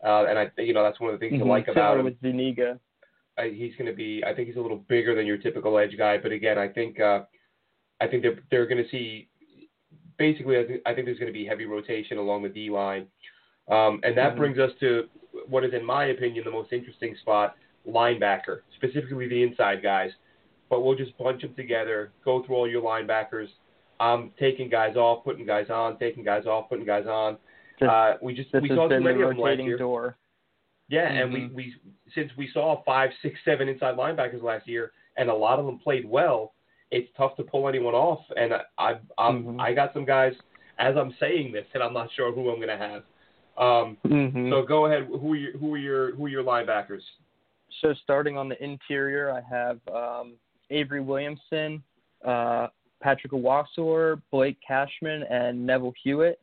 uh, and I you know that's one of the things mm-hmm. you like about him. with Zuniga. Uh, he's going to be. I think he's a little bigger than your typical edge guy, but again, I think uh, I think they're they're going to see. Basically, I think, I think there's going to be heavy rotation along the D line, um, and that mm-hmm. brings us to what is, in my opinion, the most interesting spot: linebacker, specifically the inside guys. But we'll just bunch them together, go through all your linebackers, I'm taking guys off, putting guys on, taking guys off, putting guys on. uh, we just we saw too many of them last year. Door. Yeah, mm-hmm. and we, mm-hmm. we since we saw five, six, seven inside linebackers last year, and a lot of them played well. It's tough to pull anyone off, and I I I'm, mm-hmm. I got some guys as I'm saying this, and I'm not sure who I'm going to have. Um, mm-hmm. So go ahead. Who are your who are your who are your linebackers? So starting on the interior, I have um, Avery Williamson, uh, Patrick Onwuasor, Blake Cashman, and Neville Hewitt.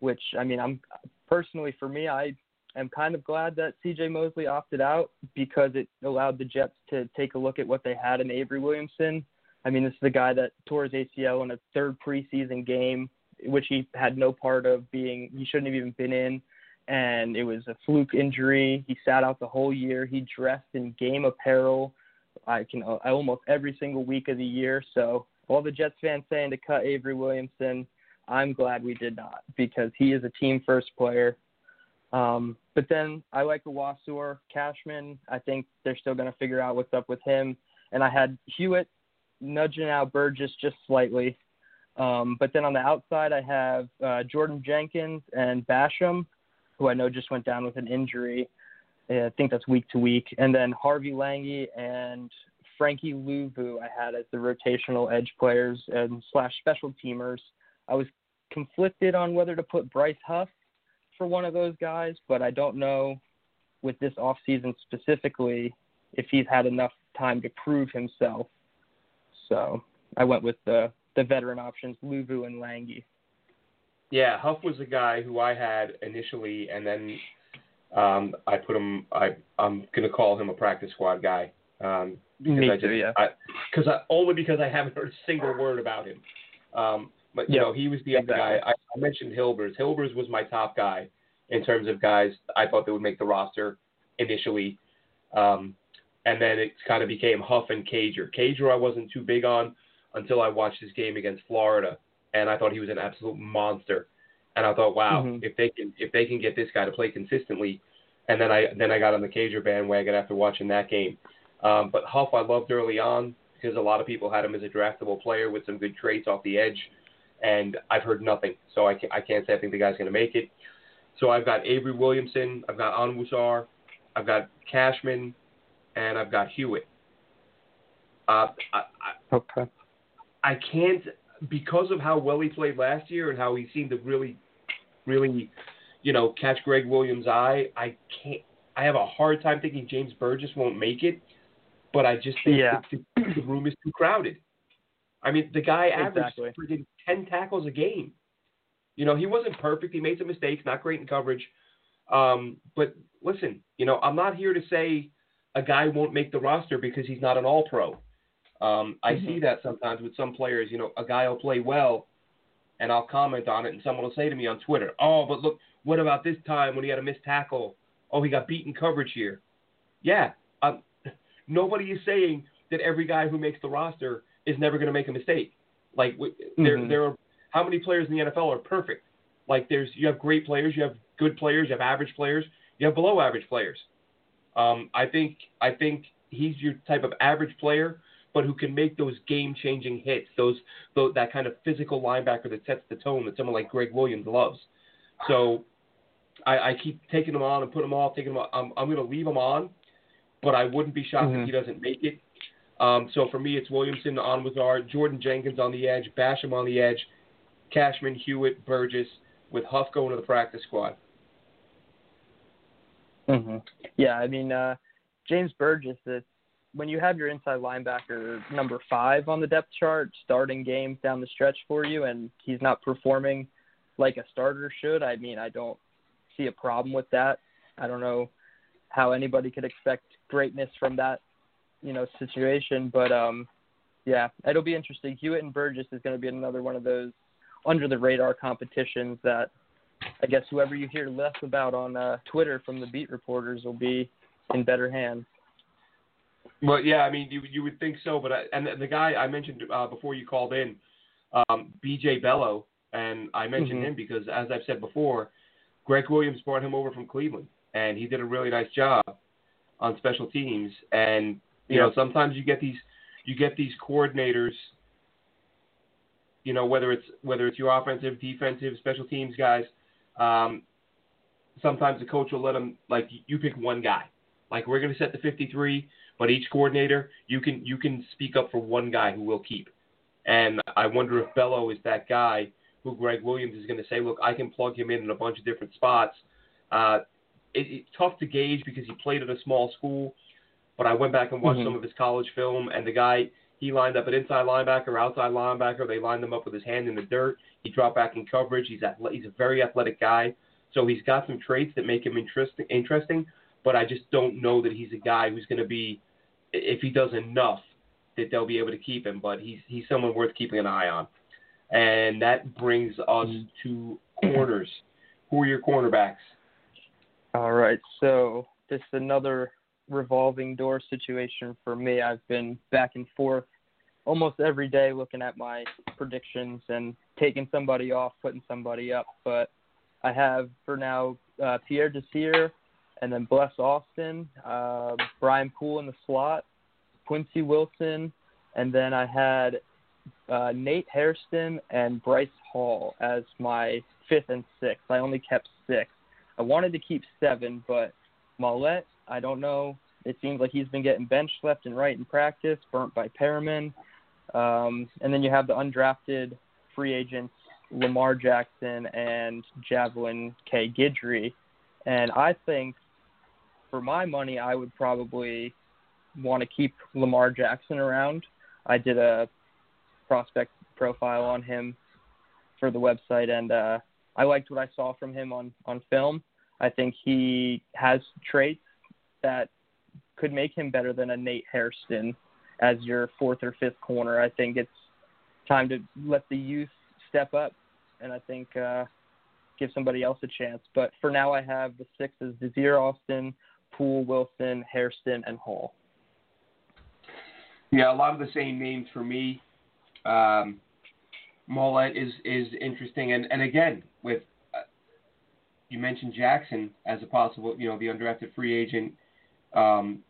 Which I mean, I'm personally for me, I am kind of glad that C.J. Mosley opted out because it allowed the Jets to take a look at what they had in Avery Williamson. I mean, this is the guy that tore his ACL in a third preseason game, which he had no part of being. He shouldn't have even been in, and it was a fluke injury. He sat out the whole year. He dressed in game apparel. I can almost every single week of the year. So all the Jets fans saying to cut Avery Williamson, I'm glad we did not because he is a team first player. Um, but then I like Onwuasor Cashman. I think they're still going to figure out what's up with him. And I had Hewitt nudging out Burgess just slightly. Um, but then on the outside, I have uh, Jordan Jenkins and Basham, who I know just went down with an injury. I think that's week to week. And then Harvey Langi and Frankie Luvu I had as the rotational edge players and slash special teamers. I was conflicted on whether to put Bryce Huff for one of those guys, but I don't know with this off season specifically if he's had enough time to prove himself. So I went with the the veteran options, Luvu and Langi. Yeah, Huff was a guy who I had initially, and then um, I put him. I I'm gonna call him a practice squad guy. Um, Me I just, too, yeah. Because I, only because I haven't heard a single word about him. Um, but you Yeah, know, he was the other exactly. guy. I, I mentioned Hilbers. Hilbers was my top guy in terms of guys I thought that would make the roster initially. Um, and then it kind of became Huff and Cager. Cager I wasn't too big on until I watched his game against Florida, and I thought he was an absolute monster. And I thought, wow, Mhm. if they can if they can get this guy to play consistently, and then I then I got on the Cager bandwagon after watching that game. Um, but Huff I loved early on because a lot of people had him as a draftable player with some good traits off the edge, and I've heard nothing, so I can't, I can't say I think the guy's going to make it. So I've got Avery Williamson, I've got Onwuasor, I've got Cashman, and I've got Hewitt. Uh, I, I, Okay. I can't because of how well he played last year and how he seemed to really, really, you know, catch Gregg Williams' eye. I can't. I have a hard time thinking James Burgess won't make it, but I just think Yeah. the, the room is too crowded. I mean, the guy averaged Exactly. freaking ten tackles a game. You know, he wasn't perfect. He made some mistakes, not great in coverage. Um, but listen, you know, I'm not here to say a guy won't make the roster because he's not an All Pro. Um, I Mhm. see that sometimes with some players. You know, a guy will play well, and I'll comment on it, and someone will say to me on Twitter, "Oh, but look, what about this time when he had a missed tackle? Oh, he got beaten coverage here." Yeah, um, <laughs> nobody is saying that every guy who makes the roster is never going to make a mistake. Like w there, there are how many players in the NFL are perfect? Like there's you have great players, you have good players, you have average players, you have below average players. Um, I think I think he's your type of average player, but who can make those game changing hits, those, those that kind of physical linebacker that sets the tone that someone like Gregg Williams loves. So I, I keep taking him on and putting him off, taking him. I'm I'm going to leave him on, but I wouldn't be shocked Mhm. if he doesn't make it. Um, so for me, it's Williamson on with our Jordan Jenkins on the edge, Basham on the edge, Cashman, Hewitt, Burgess, with Huff going to the practice squad. Hmm Yeah, I mean, uh, James Burgess, it's, when you have your inside linebacker number five on the depth chart, starting games down the stretch for you, and he's not performing like a starter should, I mean, I don't see a problem with that. I don't know how anybody could expect greatness from that, you know, situation, but um, yeah, it'll be interesting. Hewitt and Burgess is going to be another one of those under the radar competitions that I guess whoever you hear less about on uh, Twitter from the beat reporters will be in better hands. Well, yeah, I mean, you you would think so, but I, and the guy I mentioned uh, before you called in, um, B.J. Bello, and I mentioned Mhm. him because, as I've said before, Gregg Williams brought him over from Cleveland, and he did a really nice job on special teams. And you know, sometimes you get these you get these coordinators. You know, whether it's whether it's your offensive, defensive, special teams guys. Um, sometimes the coach will let them like you pick one guy. Like we're going to set the 53, but each coordinator you can you can speak up for one guy who will keep. And I wonder if Bello is that guy who Gregg Williams is going to say, look, I can plug him in in a bunch of different spots. Uh, it, it's tough to gauge because he played at a small school, but I went back and watched Mhm. some of his college film, and the guy he lined up an inside linebacker, outside linebacker. They lined him up with his hand in the dirt. He dropped back in coverage. He's athle- he's a very athletic guy, so he's got some traits that make him interesting. Interesting, but I just don't know that he's a guy who's going to be, if he does enough, that they'll be able to keep him. But he's he's someone worth keeping an eye on, and that brings us mm-hmm. to corners. Who are your cornerbacks? All right, so this is another revolving door situation for me. I've been back and forth almost every day looking at my predictions and taking somebody off, putting somebody up. But I have for now uh, Pierre Desir, and then Bless Austin, uh, Brian Poole in the slot, Quincy Wilson, and then I had uh, Nate Hairston and Bryce Hall as my fifth and sixth. I only kept six. I wanted to keep seven, but Maulet, I don't know. It seems like he's been getting benched left and right in practice, burnt by Perriman. Um, and then you have the undrafted free agents Lamar Jackson and Javelin K. Guidry. And I think for my money, I would probably want to keep Lamar Jackson around. I did a prospect profile on him for the website, and uh, I liked what I saw from him on on film. I think he has traits that could make him better than a Nate Hairston as your fourth or fifth corner. I think it's time to let the youth step up, and I think uh, give somebody else a chance. But for now, I have the sixes: Desir Austin, Poole, Wilson, Hairston, and Hall. Yeah, a lot of the same names for me. Um, Maulet is is interesting, and and again with uh, you mentioned Jackson as a possible, you know, the undrafted free agent. Um,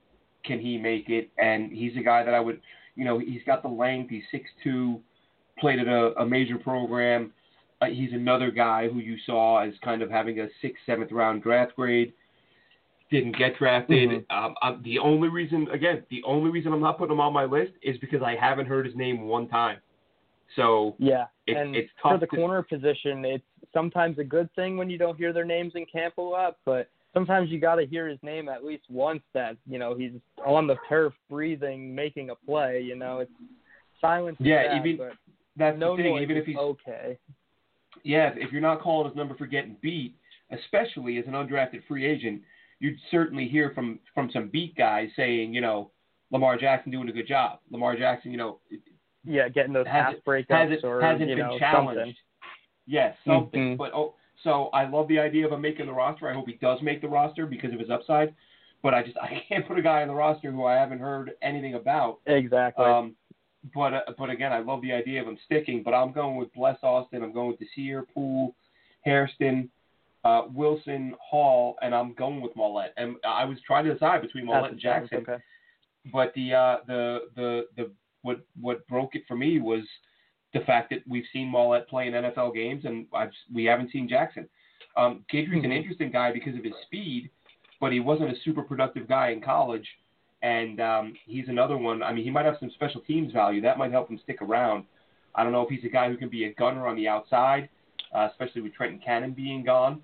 can he make it? And he's a guy that I would, you know, he's got the length. He's six two, played at a, a major program. Uh, he's another guy who you saw as kind of having a sixth, seventh round draft grade. Didn't get drafted. Mm-hmm. Um, I'm, the only reason, again, the only reason I'm not putting him on my list is because I haven't heard his name one time. So yeah, it, and it's for the to, corner position, it's sometimes a good thing when you don't hear their names in camp a lot, but sometimes you got to hear his name at least once. That you know he's on the turf, breathing, making a play. You know, it's silence. Yeah, that, even that's no the thing. Even if he's okay. Yeah, if you're not calling his number for getting beat, especially as an undrafted free agent, you'd certainly hear from from some beat guys saying, you know, Lamar Jackson doing a good job. Lamar Jackson, you know, yeah, getting those pass breakups has it, or hasn't you been know challenged. something. Yes, something. Mm-hmm. But oh, so I love the idea of him making the roster. I hope he does make the roster because of his upside. But I just <laughs> I can't put a guy on the roster who I haven't heard anything about. Exactly. Um, but uh, but again, I love the idea of him sticking. But I'm going with Bless Austin. I'm going with Desir, Poole, Hairston, uh, Wilson, Hall, and I'm going with Maulet. And I was trying to decide between Maulet and Jackson. Okay. But the uh, the the the what what broke it for me was the fact that we've seen Maulet play in NFL games and I've, we haven't seen Jackson. Um, Guidry's an Mm-hmm. interesting guy because of his speed, but he wasn't a super productive guy in college. And um, he's another one. I mean, he might have some special teams value. That might help him stick around. I don't know if he's a guy who can be a gunner on the outside, uh, especially with Trenton Cannon being gone.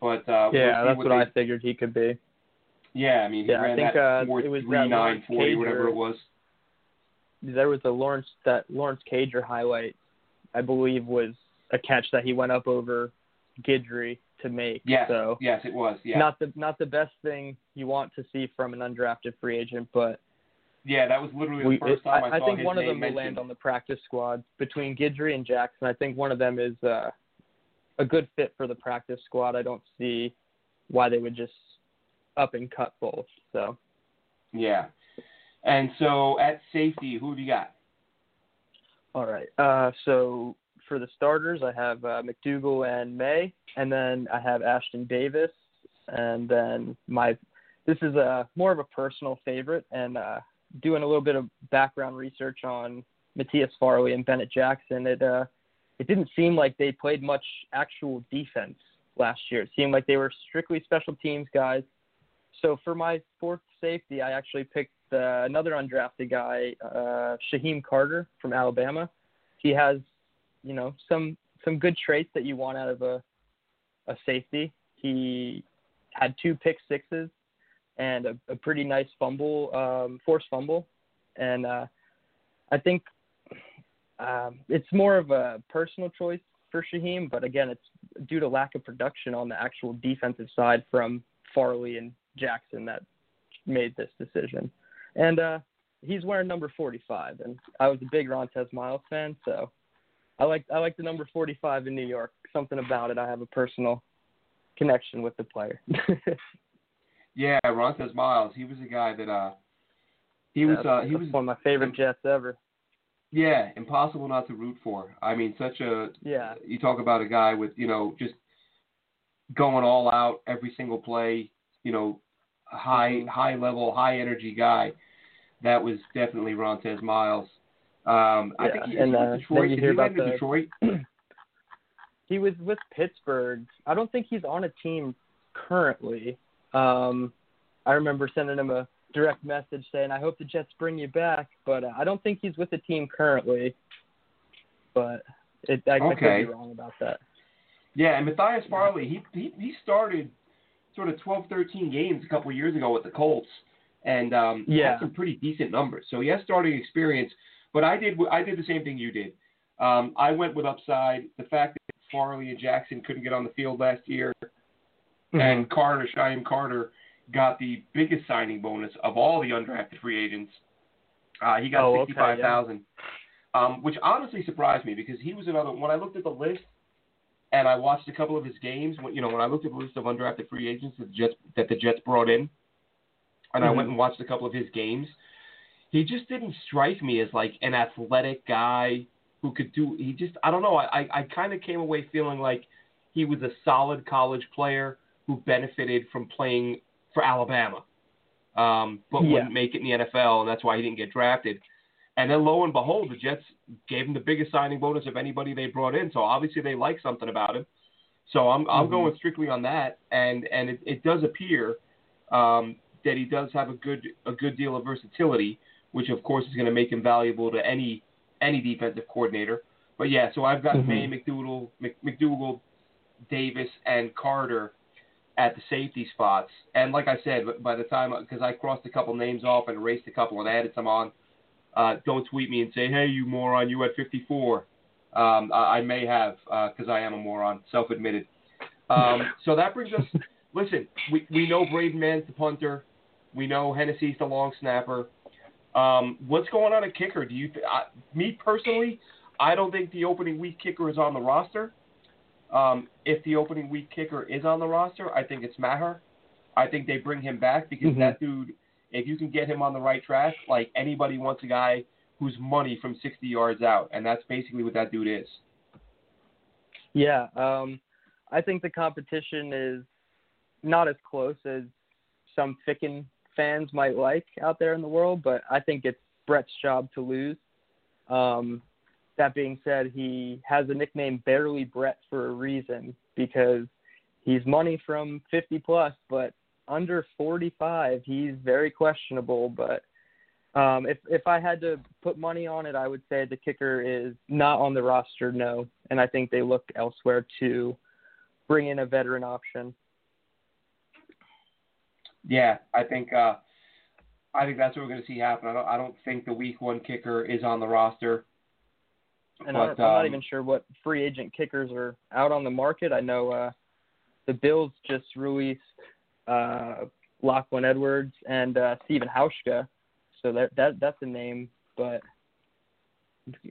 But uh, yeah, we'll that's what what they, I figured he could be. Yeah, I mean, he Yeah, I think, that uh, four it was three that nine forty, whatever it was. There was a Lawrence that Lawrence Cager highlight, I believe, was a catch that he went up over Guidry to make. Yes, So yes, it was. Yeah, not the not the best thing you want to see from an undrafted free agent, but yeah, that was literally the we, first time I, I, saw think his one of name them will mentioned. land on the practice squad between Guidry and Jackson. I think one of them is uh, a good fit for the practice squad. I don't see why they would just up and cut both. So Yeah. And so at safety, who have you got? all right. Uh, so for the starters, I have uh, McDougal and Maye, and then I have Ashtyn Davis, and then my this is a more of a personal favorite, and uh, doing a little bit of background research on Matthias Farley and Bennett Jackson, it uh, it didn't seem like they played much actual defense last year. It seemed like they were strictly special teams guys. So for my fourth safety, I actually picked uh, another undrafted guy, uh, Shyheim Carter from Alabama. He has, you know, some some good traits that you want out of a a safety. He had two pick sixes and a, a pretty nice fumble, um, forced fumble, and uh, I think um, it's more of a personal choice for Shyheim, but again, it's due to lack of production on the actual defensive side from Farley and Jackson that made this decision. And uh, he's wearing number 45, and I was a big Rontez Miles fan, so I like I like the number 45 in New York. Something about it, I have a personal connection with the player. <laughs> Yeah, Rontez Miles. He was a guy that uh he was uh he was one of my favorite Jets ever. yeah, impossible not to root for. I mean, such a Yeah. you talk about a guy with, you know, just going all out every single play. You know, high high level, high energy guy. That was definitely Rontez Miles. Um, I think he, and, he uh, Detroit. you Did hear he land about in the- Detroit? <clears throat> he was with Pittsburgh. I don't think he's on a team currently. Um, I remember sending him a direct message saying, "I hope the Jets bring you back," but uh, I don't think he's with the team currently. But it, I, I could be wrong about that. Yeah, and Matthias Farley, he he he started sort of 12, 13 games a couple years ago with the Colts, and um, Yeah. had some pretty decent numbers. So he has starting experience. But I did I did the same thing you did. Um, I went with upside. The fact that Farley and Jackson couldn't get on the field last year, Mm-hmm. and Carter, Shyheim Carter, got the biggest signing bonus of all the undrafted free agents. Uh, he got Oh, okay, sixty-five thousand, um, which honestly surprised me because he was another. When I looked at the list and I watched a couple of his games, when you know when I looked at the list of undrafted free agents that the Jets that the Jets brought in, and I Mhm. went and watched a couple of his games, he just didn't strike me as like an athletic guy who could do. He just I don't know. I I, I kind of came away feeling like he was a solid college player who benefited from playing for Alabama, um, but Yeah. wouldn't make it in the NFL, and that's why he didn't get drafted. And then lo and behold, the Jets gave him the biggest signing bonus of anybody they brought in. So obviously they like something about him. So I'm I'm Mhm. going strictly on that, and and it, it does appear um, that he does have a good a good deal of versatility, which of course is going to make him valuable to any any defensive coordinator. But yeah, so I've got Mhm. Maye McDougal, Mc, McDougal, Davis, and Carter at the safety spots. And like I said, by the time because I crossed a couple names off and erased a couple and added some on, uh, don't tweet me and say, "Hey, you moron, you had 54." Um, I, I may have because I am a moron, self-admitted. Um, <laughs> so that brings us. Listen, we we know Braden Mann's the punter. We know Hennessy's the long snapper. Um, what's going on at kicker? Do you? Th- I, me personally, I don't think the opening week kicker is on the roster. Um, if the opening week kicker is on the roster, I think it's Maher. I think they bring him back because Mhm. that dude, if you can get him on the right track, like anybody wants a guy who's money from 60 yards out, and that's basically what that dude is. Yeah, um, I think the competition is not as close as some Ficken fans might like out there in the world, but I think it's Brett's job to lose. Um, that being said, he has a nickname Barely Brett for a reason because he's money from 50 plus, but under 45, he's very questionable. But um, if if I had to put money on it, I would say the kicker is not on the roster, no, and I think they look elsewhere to bring in a veteran option. Yeah, I think uh, I think that's what we're going to see happen. I don't I don't think the week one kicker is on the roster. And but, I, am not um, even sure what free agent kickers are out on the market. I know uh, the Bills just released uh, Lachlan Edwards and uh, Steven Hauschka, so that that that's a name, but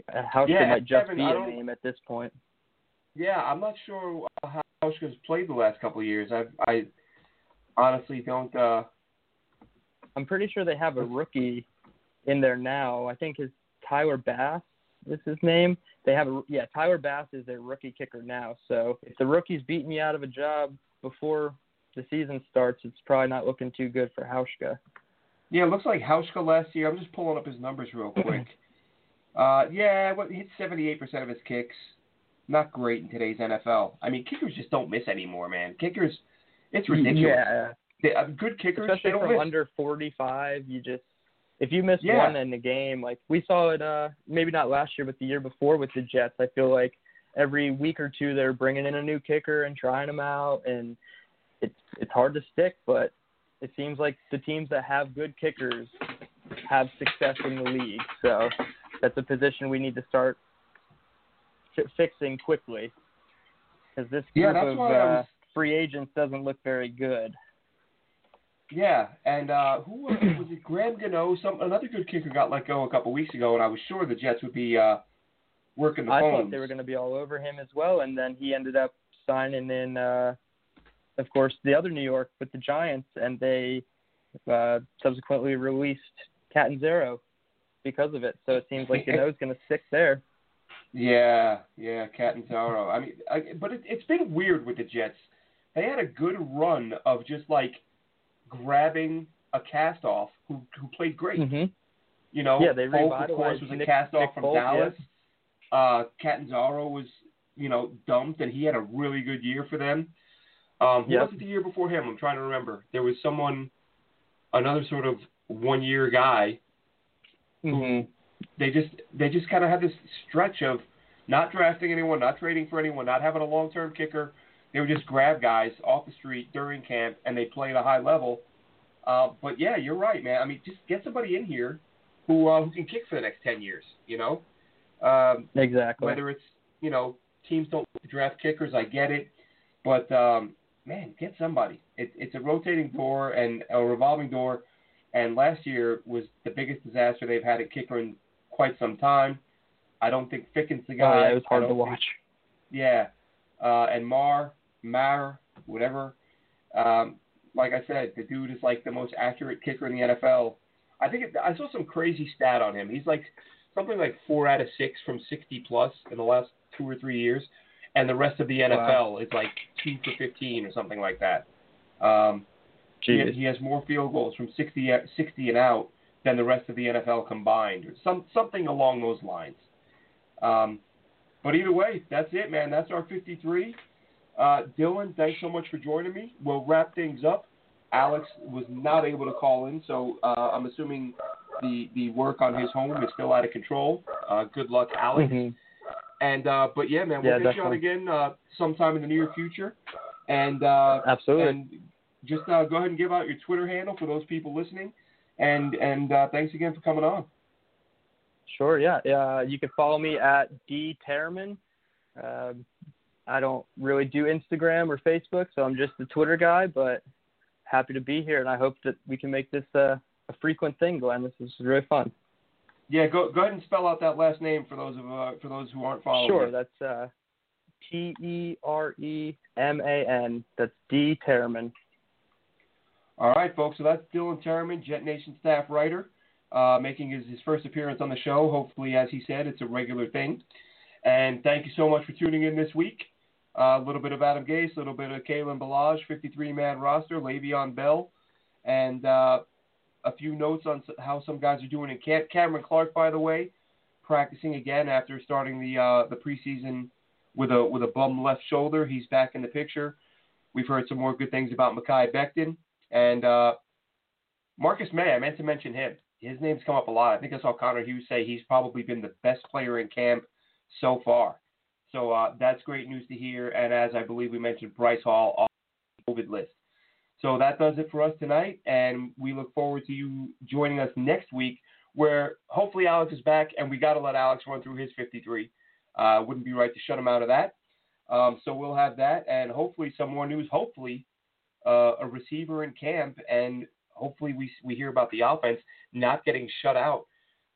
Hauschka Yeah, might just Kevin, be a name at this point. Yeah, I'm not sure how Hauschka's played the last couple of years. I I honestly don't. Uh, I'm pretty sure they have a rookie in there now. I think his Tyler Bass is his name. They have a yeah, Tyler Bass is their rookie kicker now. So if the rookie's beating you out of a job before the season starts, it's probably not looking too good for Hauschka. yeah, it looks like Hauschka last year. I'm just pulling up his numbers real <clears throat> quick. uh, yeah, well, he hit 78% of his kicks. Not great in today's NFL. I mean, kickers just don't miss anymore, man. Kickers, it's ridiculous. Yeah, They, uh, good kickers, especially from miss. under 45, you just if you miss Yeah. one in the game, like we saw it, uh, maybe not last year, but the year before with the Jets, I feel like every week or two they're bringing in a new kicker and trying them out, and it's it's hard to stick, but it seems like the teams that have good kickers have success in the league. So that's a position we need to start fi- fixing quickly because this group that's of uh, free agents doesn't look very good. Yeah, and uh, who was it? Was it Graham Gano? Some another good kicker got let go a couple weeks ago, and I was sure the Jets would be uh, working the I phones. thought they were going to be all over him as well, and then he ended up signing in, uh, of course, the other New York with the Giants, and they uh, subsequently released Catanzaro because of it. So it seems like Gano's going to stick there. <laughs> Yeah, yeah, Catanzaro. I mean, I, but it, it's been weird with the Jets they had a good run of just like grabbing a cast off who who played great. Mm-hmm. You know, Yeah, they Folk, of course, was a cast off from Folk, Dallas. Uh, Catanzaro was, you know, dumped, and he had a really good year for them. Um, who Yep. was it the year before him? I'm trying to remember. There was someone, another sort of one-year guy. Mm-hmm. They just they just kind of had this stretch of not drafting anyone, not trading for anyone, not having a long-term kicker. They would just grab guys off the street during camp, and they play at a high level. Uh, but yeah, you're right, man. I mean, just get somebody in here who uh, who can kick for the next ten years. You know, um, Exactly. whether it's you know teams don't draft kickers, I get it, but um, man, get somebody. It, it's a rotating door and a revolving door, and last year was the biggest disaster they've had at kicker in quite some time. I don't think Ficken's the oh, guy. yeah, it was hard to think- watch. yeah, uh, and Mar, Mar, whatever. Um, like I said, the dude is like the most accurate kicker in the NFL. I think it, I saw some crazy stat on him. He's like something like four out of six from 60 plus in the last two or three years, and the rest of the NFL is like two for 15 or something like that. Um, he, Jeez. he has more field goals from 60, 60 and out than the rest of the NFL combined, or some something along those lines. Um, but either way, that's it, man. That's our 53. Uh, Dylan, thanks so much for joining me. We'll wrap things up. Alex was not able to call in, so uh, I'm assuming the the work on his home is still out of control. Uh, good luck, Alex. Mhm. And uh, but yeah, man, we'll Yeah, get you on again uh, sometime in the near future. And uh, Absolutely. and just uh, go ahead and give out your Twitter handle for those people listening. And and uh, thanks again for coming on. Sure, yeah. Uh, you can follow me at D Tereman. Um I don't really do Instagram or Facebook, so I'm just the Twitter guy, but happy to be here, and I hope that we can make this uh, a frequent thing, Glenn. This is really fun. Yeah, go go ahead and spell out that last name for those of uh, for those who aren't following. Sure, you. that's uh, T E R E M A N. That's D Tereman. All right, folks. So that's Dylan Tereman, Jet Nation staff writer, uh, making his, his first appearance on the show. Hopefully, as he said, it's a regular thing. And thank you so much for tuning in this week. Uh, a little bit of Adam Gase, a little bit of Kalen Ballage, 53-man roster, Le'Veon Bell, and uh, a few notes on how some guys are doing in camp. Cameron Clark, by the way, practicing again after starting the uh, the preseason with a with a bum left shoulder. He's back in the picture. We've heard some more good things about Mekhi Becton. And uh, Marcus Maye, I meant to mention him. His name's come up a lot. I think I saw Connor Hughes say he's probably been the best player in camp so far. So uh, that's great news to hear. And as I believe we mentioned, Bryce Hall off the COVID list. So that does it for us tonight. And we look forward to you joining us next week, where hopefully Alex is back. And we got to let Alex run through his 53. Uh, wouldn't be right to shut him out of that. Um, so we'll have that, and hopefully some more news. Hopefully, uh, a receiver in camp, and hopefully we we hear about the offense not getting shut out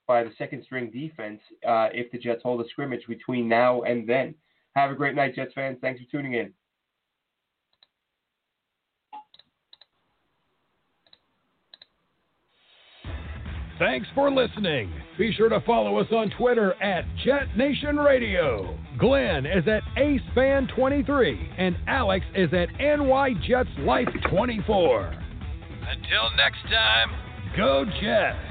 by the second string defense uh, if the Jets hold a scrimmage between now and then. Have a great night, Jets fans. Thanks for tuning in. Thanks for listening. Be sure to follow us on Twitter at JetNation Radio. Glenn is at AceFan23 and Alex is at NYJetsLife24. Until next time, go Jets.